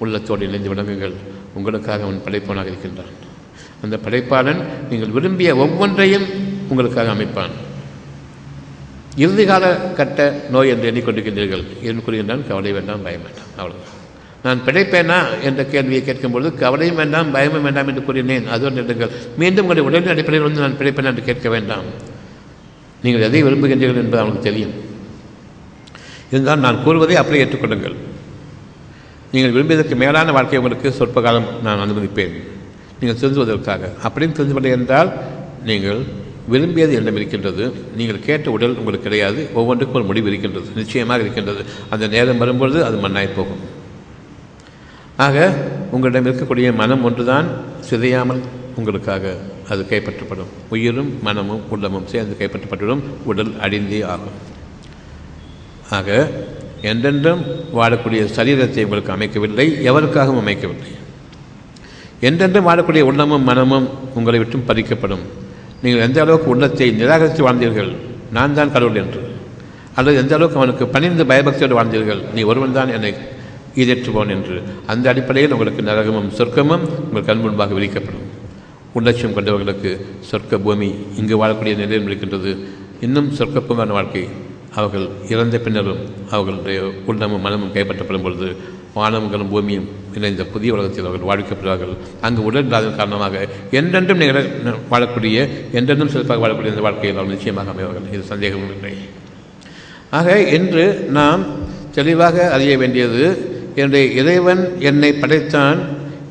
[SPEAKER 1] உள்ளத்தோடு இணைந்து விளங்குங்கள். உங்களுக்காக அவன் படைப்பவனாக இருக்கின்றான். அந்த படைப்பாளன் நீங்கள் விரும்பிய ஒவ்வொன்றையும் உங்களுக்காக அமைப்பான். இறுதிகால கட்ட நோய் என்று எண்ணிக்கொண்டிருக்கின்றீர்கள். என்று கூறுகின்றான் கவலை வேண்டாம் பயம் வேண்டாம். அவ்வளோதான் நான் பிழைப்பேனா என்ற கேள்வியை கேட்கும்பொழுது கவலையும் வேண்டாம் பயமும் வேண்டாம் என்று கூறினேன். அது ஒன்று எடுங்கள் மீண்டும் உங்களுடைய உடலின் அடிப்படையில் வந்து நான் பிழைப்பேன் என்று கேட்க வேண்டாம். நீங்கள் எதை விரும்புகின்றீர்கள் என்பது அவனுக்கு தெரியும். இருந்தால் நான் கூறுவதை அப்படியே ஏற்றுக்கொள்ளுங்கள். நீங்கள் விரும்பியதற்கு மேலான வாழ்க்கை உங்களுக்கு சொற்ப காலம் நான் அனுமதிப்பேன். நீங்கள் திருந்துவதற்காக. அப்படின்னு திருந்துவில்லை என்றால் நீங்கள் விரும்பியது என்னிடம் இருக்கின்றது. நீங்கள் கேட்ட உடல் உங்களுக்கு கிடையாது. ஒவ்வொன்றுக்கும் ஒரு முடிவு இருக்கின்றது. நிச்சயமாக இருக்கின்றது. அந்த நேரம் வரும்பொழுது அது மண்ணாய் போகும். ஆக உங்களிடம் இருக்கக்கூடிய மனம் ஒன்றுதான் சிதையாமல் உங்களுக்காக அது கைப்பற்றப்படும். உயிரும் மனமும் உள்ளமும் சேர்ந்து கைப்பற்றப்பட்டுவிடும் உடல் அடிந்தே ஆகும். ஆக என்றென்றும் வாழக்கூடிய சரீரத்தை உங்களுக்கு அமைக்கவில்லை எவருக்காகவும் அமைக்கவில்லை. என்றென்றும் வாழக்கூடிய உள்ளமும் மனமும் உங்களை விட்டும் பறிக்கப்படும். நீங்கள் எந்த அளவுக்கு உள்ளத்தை நிராகரித்து வாழ்ந்தீர்கள் நான் தான் கடவுள் என்று. அல்லது எந்த அளவுக்கு அவனுக்கு பணிந்து பயபக்தியோடு வாழ்ந்தீர்கள் நீ ஒருவன் தான் என்னை ஈதேற்றுவோன் என்று. அந்த அடிப்படையில் உங்களுக்கு நரகமும் சொர்க்கமும் உங்கள் கண் முன்பாக விரிக்கப்படும். உள்ளட்சியம் கொண்டவர்களுக்கு சொர்க்க பூமி இங்கு வாழக்கூடிய நிலையில் இருக்கின்றது. இன்னும் சொர்க்கப்புமான வாழ்க்கை. அவர்கள் இறந்த பின்னரும் அவர்களுடைய உள்ளமும் மனமும் கைப்பற்றப்படும் பொழுது வானங்களும் பூமியும் இணைந்த புதிய உலகத்தில் அவர்கள் வாழ்க்கப்படுவார்கள் அங்கு உடல் இல்லாத காரணமாக என்றென்றும் நிகழ வாழக்கூடிய என்றென்றும் சிறப்பாக வாழக்கூடிய இந்த வாழ்க்கையில் அவர்கள் நிச்சயமாக அமைவார்கள். இது சந்தேகமும் இல்லை. ஆக இன்று நாம் தெளிவாக அறிய வேண்டியது என்னுடைய இறைவன் என்னை படைத்தான்.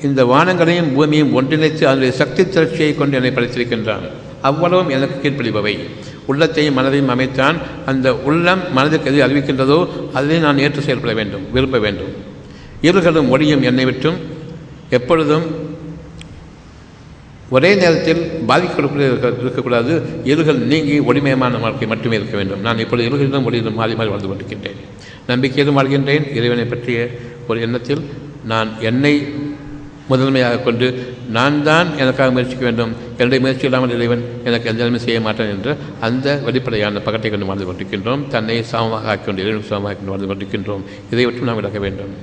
[SPEAKER 1] இந்த வானங்களையும் பூமியும் ஒன்றிணைத்து அதனுடைய சக்தி திரட்சியை கொண்டு என்னை படைத்திருக்கின்றான். அவ்வளவும் எனக்கு கீழ்ப்படிபவை. உள்ளத்தையும் மனதையும் அமைத்தான். அந்த உள்ளம் மனதுக்கு எது அறிவிக்கின்றதோ அதை நான் ஏற்று செயல்பட வேண்டும் விரும்ப வேண்டும். இருகளும் ஒளியும் என்னை விட்டும். எப்பொழுதும் ஒரே நேரத்தில் பாதிக்கப்படக்கூடிய இருக்கக்கூடாது. இருகள் நீங்கி ஒளிமயமான வாழ்க்கை மட்டுமே இருக்க வேண்டும். நான் இப்பொழுது இருகளிலும் ஒளியிலும் மாறி மாறி வாழ்ந்து கொண்டிருக்கின்றேன். நம்பிக்கையிலும் வாழ்கின்றேன். இறைவனை பற்றிய ஒரு எண்ணத்தில் நான் என்னை முதன்மையாக கொண்டு நான் தான் எனக்காக முயற்சிக்க வேண்டும். என்னுடைய முயற்சி இல்லாமல் இறைவன் எனக்கு எந்த நிலைமை செய்ய மாட்டேன் என்று அந்த வெளிப்படையான பக்கத்தை கொண்டு வாழ்ந்து கொண்டிருக்கின்றோம். தன்னை சமமாக ஆக்கி கொண்டு இறைவன் சமமாக கொண்டு வாழ்ந்து கொண்டிருக்கின்றோம். இதை விட்டு நாம் விலக வேண்டும்.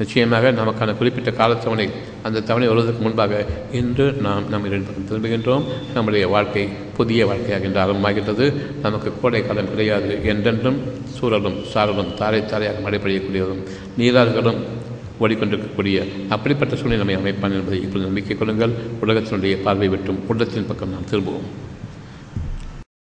[SPEAKER 1] நிச்சயமாக நமக்கான குறிப்பிட்ட காலத்தவணை அந்த தவணை வருவதற்கு முன்பாக இன்று நாம் நம் இரண்டு பக்கம் திரும்புகின்றோம். நம்முடைய வாழ்க்கை புதிய வாழ்க்கையாக ஆரம்பமாகின்றது. நமக்கு கோடை காலம் கிடையாது. என்றென்றும் சூழலும் சாரலும் தாரை தாரையாக மழை பெய்யக்கூடியதும் நீராறுகளும் ஓடிக்கொண்டிருக்கக்கூடிய அப்படிப்பட்ட சூழ்நிலை நம்மை அமைப்பான் என்பதை இப்பொழுது நம்பிக்கை கொள்ளுங்கள். உலகத்தினுடைய பார்வை விட்டும். உள்ளத்தின் பக்கம் நாம் திரும்புவோம்.